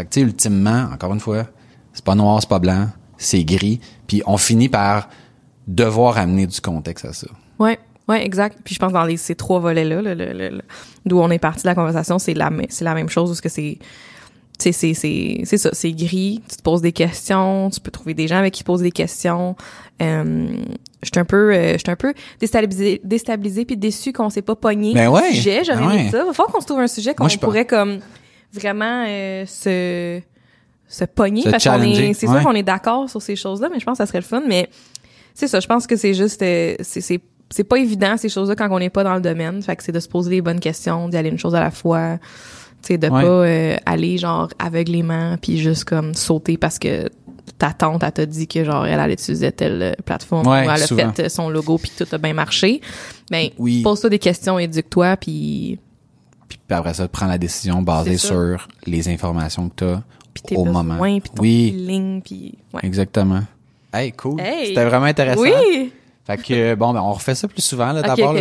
fait que, tu sais, ultimement, encore une fois, c'est pas noir, c'est pas blanc, c'est gris, puis on finit par devoir amener du contexte à ça. Ouais, ouais, exact. Puis je pense dans les, ces trois volets-là, le- le- le- le- d'où on est parti de la conversation, c'est la, c'est la même chose, parce que c'est, c'est, c'est, c'est ça, c'est gris. Tu te poses des questions, tu peux trouver des gens avec qui poser des questions. Euh, je suis un peu, euh, un peu déstabilisée, déstabilisée puis déçue qu'on s'est pas pogné Ben ouais, sujet. J'aurais ben aimé ouais. ça. Va falloir qu'on se trouve un sujet qu'on pourrait comme vraiment euh, se se pogner Se parce qu'on est, c'est ouais. sûr qu'on est d'accord sur ces choses-là, mais je pense que ça serait le fun. Mais c'est ça, je pense que c'est juste, euh, c'est, c'est, c'est pas évident ces choses-là quand on n'est pas dans le domaine. Fait que c'est de se poser les bonnes questions, d'y aller une chose à la fois, tu sais, de Ouais. pas euh, aller genre aveuglément puis juste comme sauter parce que ta tante elle t'a dit que genre elle allait utiliser telle euh, plateforme Ouais, ou elle a souvent. fait euh, son logo puis tout a bien marché. Ben Oui. pose-toi des questions, éduque-toi puis Puis après ça, prends la décision basée sur les informations que tu as Puis tes au moment. puis ton oui, feeling, puis ouais. exactement. Hey, cool. Hey! C'était vraiment intéressant. Oui! Fait que bon, ben on refait ça plus souvent là d'abord.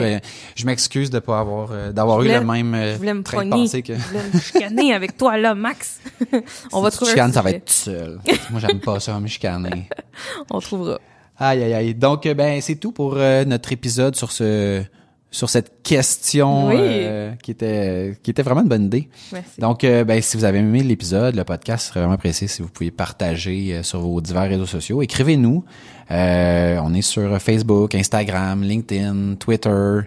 Je m'excuse de pas avoir euh, d'avoir eu le même euh, Je voulais me train de pensée que Je voulais me chicaner avec toi, là, Max. [LAUGHS] On va Si tu trouver chicanes, ça va être tout seul. Moi, j'aime pas ça, me chicaner. [LAUGHS] On trouvera. Aïe, aïe, aïe. Donc, euh, ben, c'est tout pour euh, notre épisode sur ce, sur cette question Oui. euh, qui était, qui était vraiment une bonne idée. Merci. Donc, euh, ben, si vous avez aimé l'épisode, le podcast, ce serait vraiment apprécié si vous pouviez partager euh, sur vos divers réseaux sociaux. Écrivez-nous. Euh, on est sur Facebook, Instagram, LinkedIn, Twitter.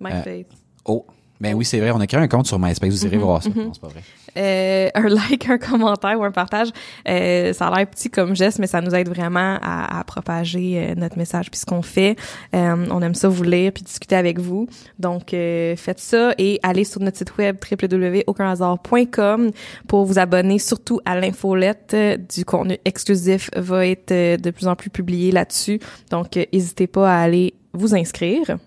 My faith. Oh, ben oui, c'est vrai. On a créé un compte sur MySpace. Vous irez voir ça. Non, c'est pas vrai. Euh, un [LAUGHS] like, un commentaire ou un partage, euh, ça a l'air petit comme geste, mais ça nous aide vraiment à, à propager euh, notre message puis ce qu'on fait. Euh, on aime ça vous lire puis discuter avec vous. Donc euh, faites ça et allez sur notre site web www.aucunhasard.com pour vous abonner surtout à l'infolette. Du contenu exclusif va être de plus en plus publié là-dessus. Donc n'hésitez pas à aller vous inscrire.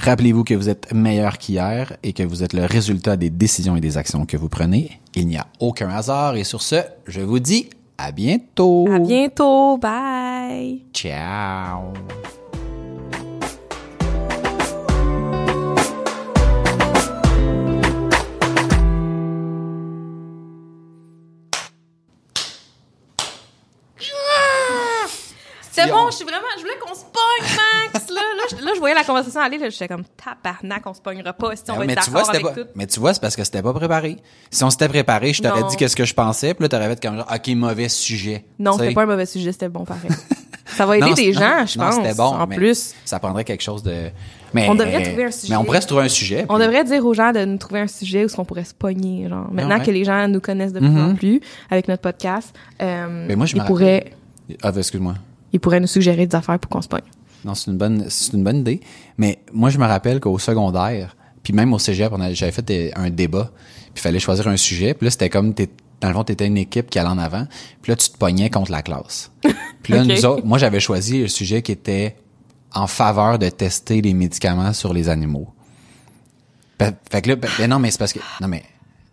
Rappelez-vous que vous êtes meilleur qu'hier et que vous êtes le résultat des décisions et des actions que vous prenez. Il n'y a aucun hasard et sur ce, je vous dis à bientôt. À bientôt, bye. Ciao. C'est bon, on- je suis vraiment, je voulais qu'on se pogne, Max, là. Là, je, voyais la conversation aller, là, j'étais comme, tabarnak, on se pognera pas, si on va mais, être tu vois, avec pas, tout. mais tu vois, c'est parce que c'était pas préparé. Si on s'était préparé, je t'aurais dit qu'est-ce que je pensais, puis là, t'aurais fait comme genre, OK, mauvais sujet. Non, c'était pas un mauvais sujet, c'était bon pareil. Ça va [LAUGHS] aider Non, des gens, je non, pense. c'était bon, en mais plus, Ça prendrait quelque chose de. Mais, On devrait trouver un sujet. Mais on pourrait se trouver un sujet. on devrait dire aux gens de nous trouver un sujet où ce qu'on pourrait se pogner, genre. Maintenant Ah ouais. que les gens nous connaissent de plus en Mhm. plus avec notre podcast, euh, Mais moi, je ils pourraient, Ah, excuse-moi. ils pourraient nous suggérer des affaires pour qu'on se pogne. Non, c'est une bonne, c'est une bonne idée. Mais moi, je me rappelle qu'au secondaire, puis même au cégep, j'avais fait des- un débat, puis il fallait choisir un sujet. Puis là, c'était comme, t'es- dans le fond, t'étais une équipe qui allait en avant. Puis là, tu te pognais contre la classe. [LAUGHS] Puis là, nous autres, moi, j'avais choisi le sujet qui était en faveur de tester les médicaments sur les animaux. Fait que là, ben, non, mais c'est parce que, non, mais,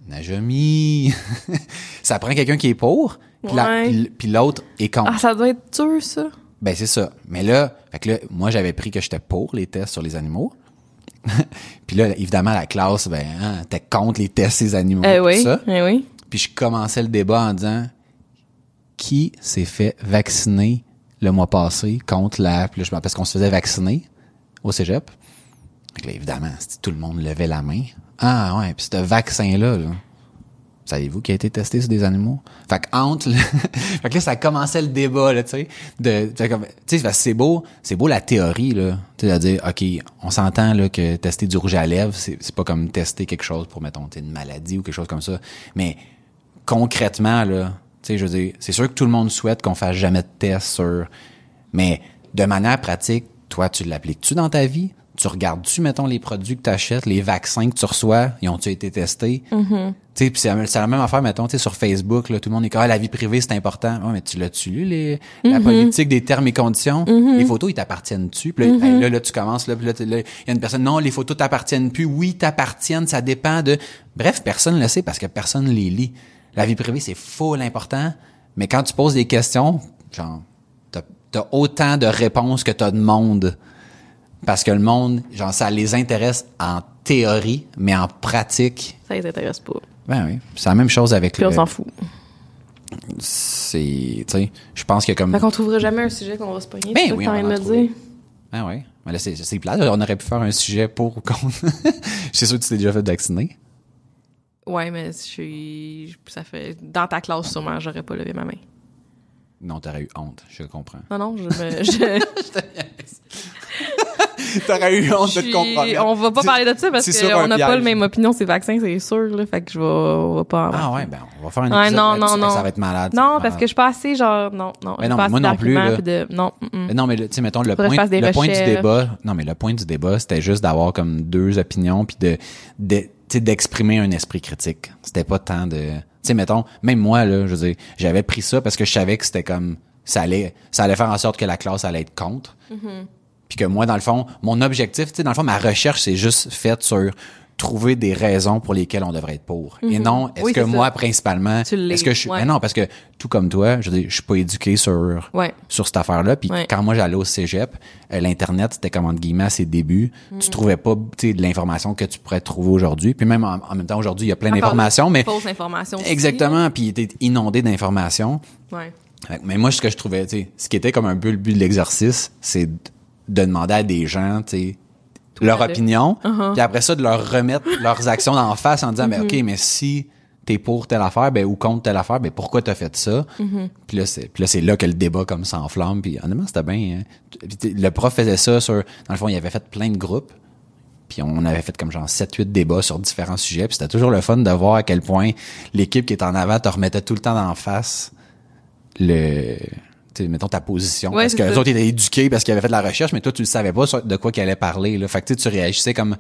Najami, [LAUGHS] ça prend quelqu'un qui est pour, Ouais. puis l'autre est contre. Ah, ça doit être dur, ça. Ben c'est ça. Mais là, fait que là, moi j'avais pris que j'étais pour les tests sur les animaux. [LAUGHS] puis là, évidemment, la classe, ben, hein, t'es contre les tests sur les animaux. Eh tout oui, ça. eh oui. Puis je commençais le débat en disant qui s'est fait vacciner le mois passé contre la. Puis là, je parce qu'on se faisait vacciner au cégep. Fait que là, évidemment, tout le monde levait la main. Ah ouais, puis ce vaccin-là, là, savez-vous qui a été testé sur des animaux? Fait que entre, le- [LAUGHS] fait que là, ça commençait le débat, là, tu sais, de, tu sais, c'est beau, c'est beau la théorie, là, tu sais, de dire, OK, on s'entend, là, que tester du rouge à lèvres, c'est, pas comme tester quelque chose pour, mettons, une maladie ou quelque chose comme ça, mais concrètement, là, tu sais, je veux dire, c'est sûr que tout le monde souhaite qu'on fasse jamais de test sur, mais de manière pratique, toi, tu l'appliques-tu dans ta vie? Tu regardes-tu, mettons, les produits que tu achètes, les vaccins que tu reçois, ils ont-tu été testés? Tu sais, puis c'est la, même affaire, mettons, tu sais, sur Facebook, là, tout le monde est comme, ah, la vie privée, c'est important. Ouais, mais tu l'as-tu lu, les, la politique des termes et conditions? Les photos, ils t'appartiennent-tu? Puis là, hey, là, là, tu commences, là, puis là, il y a une personne, non, les photos t'appartiennent plus. Oui, t'appartiennent, ça dépend de... Bref, personne ne le sait parce que personne les lit. La vie privée, c'est full important, mais quand tu poses des questions, genre, t'as as autant de réponses que t'as de monde. Parce que le monde, genre, ça les intéresse en théorie, mais en pratique, Ça les intéresse pas. ben oui. C'est la même chose avec Puis le. on s'en fout. C'est, tu sais, je pense que comme. Fait qu'on trouvera jamais un sujet qu'on va se pogner. Ben oui, que on va me dire. Ah oui. Mais là, c'est, c'est plate. On aurait pu faire un sujet pour ou contre. [LAUGHS] c'est sûr que tu t'es déjà fait vacciner. Ouais, mais je suis. Ça fait. Dans ta classe, sûrement, j'aurais pas levé ma main. Non, t'aurais eu honte, je comprends. Non, non, je me. Je, [LAUGHS] T'aurais eu honte je suis- on va pas parler de ça parce sur qu'on n'a pas le même opinion ces vaccins, c'est sûr, là. Fait que je vais, on va pas. Ah ouais, ben, on va faire un Ouais, épisode non, là-dessus. non, non. Ça va être malade. Non, parce que je suis pas assez, genre, non, non. Mais non, moi non plus, là. de, non, mm. Mais non, mais tu sais, mettons, le point, le point du débat, non, mais le point du débat, c'était juste d'avoir comme deux opinions puis de, de d'exprimer un esprit critique. C'était pas tant de, sais, mettons, même moi, là, je veux dire, j'avais pris ça parce que je savais que c'était comme, ça allait, ça allait faire en sorte que la classe allait être contre. Mm-hmm. Puis que moi, dans le fond, mon objectif, tu sais, dans le fond, ma recherche, c'est juste faite sur trouver des raisons pour lesquelles on devrait être pour. Et non, est-ce Mhm. Oui, que moi, ça. principalement, est-ce que je suis... ouais. Mais non, parce que tout comme toi, je dire, je suis pas éduqué sur Ouais. sur cette affaire-là. Puis Ouais. quand moi j'allais au cégep, euh, l'internet c'était comme entre guillemets à ses débuts. Mm. Tu trouvais pas, tu sais, de l'information que tu pourrais trouver aujourd'hui. Puis même en, en même temps aujourd'hui, il y a plein d'informations, mais Fausse information aussi. exactement. Puis t'es inondé d'informations. Mais moi, ce que je trouvais, tu sais, ce qui était comme un peu le but de l'exercice, c'est de de demander à des gens, tu sais, leur opinion, Uh-huh. puis après ça, de leur remettre [LAUGHS] leurs actions en face en disant, ben Mm-hmm. OK, mais si t'es pour telle affaire, ben ou contre telle affaire, ben pourquoi t'as fait ça? Mm-hmm. Puis là, c'est là, c'est là que le débat comme s'enflamme, puis honnêtement, c'était bien. hein. Le prof faisait ça sur, dans le fond, il avait fait plein de groupes, puis on avait fait comme genre 7-8 débats sur différents sujets, puis c'était toujours le fun de voir à quel point l'équipe qui est en avant te remettait tout le temps en face le mettons ta position Ouais, parce que les autres étaient éduqués parce qu'ils avaient fait de la recherche mais toi tu ne savais pas de quoi qu'ils allaient parler là fait que tu sais, tu réagissais comme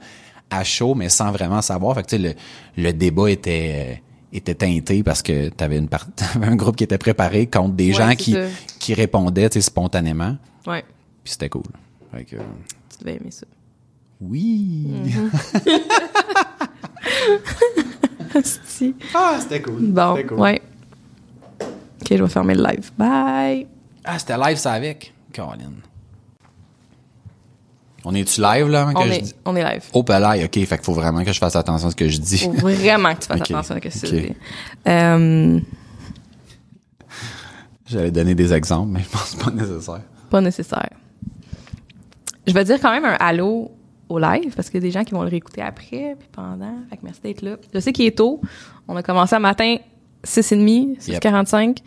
à chaud mais sans vraiment savoir fait que le, le débat était euh, était teinté parce que tu avais une part- [LAUGHS] un groupe qui était préparé contre des Ouais, gens qui ça. qui répondaient spontanément Ouais. puis c'était cool fait que Tu devais aimer ça. oui [LAUGHS] Si. ah c'était cool Bon, cool. ouais. OK, je vais fermer le live. Bye. Ah c'était live ça avec Caroline on est-tu live là avant que On je est, dis- on est live. Oh, là, OK. Fait qu'il faut vraiment que je fasse attention à ce que je dis. Faut vraiment que tu fasses [LAUGHS] attention à ce que tu ok. dis. Euh, J'allais donner des exemples, mais je pense pas nécessaire. pas nécessaire. Je vais dire quand même un allô au live parce qu'il y a des gens qui vont le réécouter après puis pendant. Fait que merci d'être là. Je sais qu'il est tôt. On a commencé à matin 6h30, 6h45.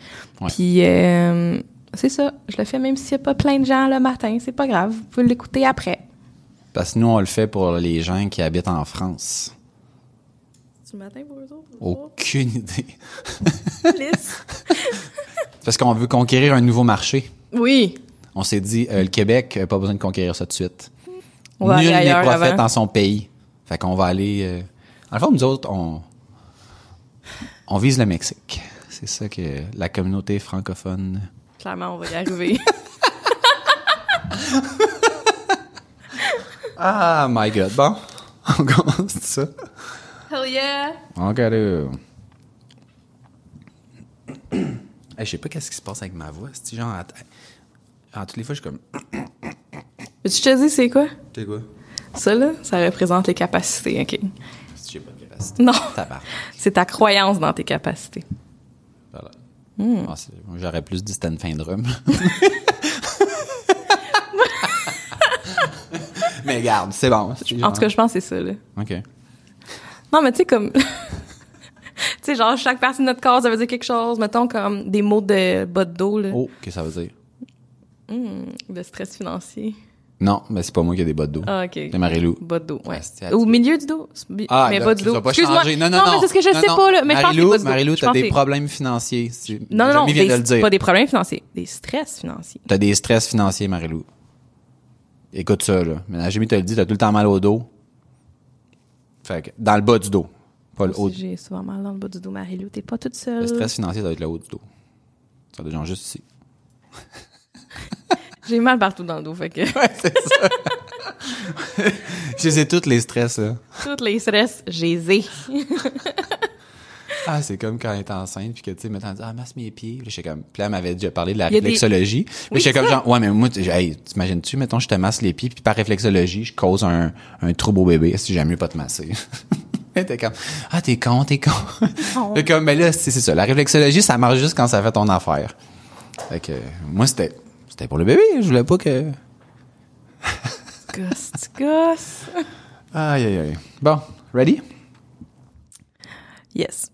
Ouais. Puis euh, c'est ça. Je le fais même s'il n'y a pas plein de gens le matin. C'est pas grave. Vous pouvez l'écouter après. Parce que nous, on le fait pour les gens qui habitent en France. C'est le matin pour eux autres? Aucune idée. [LAUGHS] Lisse. Parce qu'on veut conquérir un nouveau marché. Oui. On s'est dit, euh, le Québec, pas besoin de conquérir ça tout de suite. On va Nul n'est prophète avant. dans son pays. Fait qu'on va aller... Euh... En le fond, nous autres, on... On vise le Mexique. C'est ça que la communauté francophone... Clairement, on va y arriver. [LAUGHS] Ah, my God. Bon, [LAUGHS] on commence ça. Hell yeah! OK, là. Hey, je sais pas qu'est-ce qui se passe avec ma voix. C'est genre... à- à toutes les fois, je suis comme... [COUGHS] Veux-tu te dire c'est quoi? Tu sais quoi? Ça, là, ça représente les capacités, OK? Si j'ai pas de capacité. Non. C'est ta croyance dans tes capacités. Hmm. Ah, J'aurais plus dit c'était une fin de rhum. [LAUGHS] Mais regarde, c'est bon. En tout cas, je pense que c'est ça, là. OK. Non, mais tu sais, comme... [LAUGHS] tu sais, genre, chaque partie de notre corps, ça veut dire quelque chose. Mettons, comme des mots de bas de dos, là. Oh, qu'est-ce que ça veut dire? Le stress financier. Non, mais c'est pas moi qui ai des bas de dos. Ah, OK. C'est Marie-Lou. Bas de dos, ouais. Ah, Au milieu du dos? Ah, mais là, vas pas Excuse-moi. Non, non, non. mais c'est ce que je Non, sais non. pas, là. Mais je. Marie-Lou, Je t'as pense des problèmes financiers. Non, non, non. Des- de le dire. Pas des problèmes financiers. Des stress financiers. T'as des stress financiers, Marie-Lou. Écoute ça, là. Maintenant, Jérémy te le dit, t'as tout le temps mal au dos. Fait que, dans le bas du dos. Pas le haut. J'ai souvent mal dans le bas du dos, Marie-Lou. T'es pas toute seule. Le stress financier, ça doit être le haut du dos. Ça doit être genre juste ici. [LAUGHS] J'ai mal partout dans le dos, fait que [LAUGHS] Je les ai toutes les stress, là. tous les stress, j'ai les ai. Ah, c'est comme quand elle est enceinte, puis que, tu sais, maintenant, elle dit, ah, masse mes pieds. Puis j'étais comme, puis là, elle m'avait déjà parlé de la des- réflexologie. Puis Oui, j'étais comme, ça. genre, ouais, mais moi, tu- hey, t'imagines-tu, mettons, je te masse les pieds, puis par réflexologie, je cause un, un trouble au bébé, si j'aime mieux pas te masser. [LAUGHS] Était comme, ah, t'es con, t'es con. [LAUGHS] Comme, mais là, c'est c'est ça. La réflexologie, ça marche juste quand ça fait ton affaire. Fait que, moi, c'était, c'était pour le bébé. Je voulais pas que, [LAUGHS] Gosse, tu gosses. aïe, aïe, aïe. Bon, ready? Yes.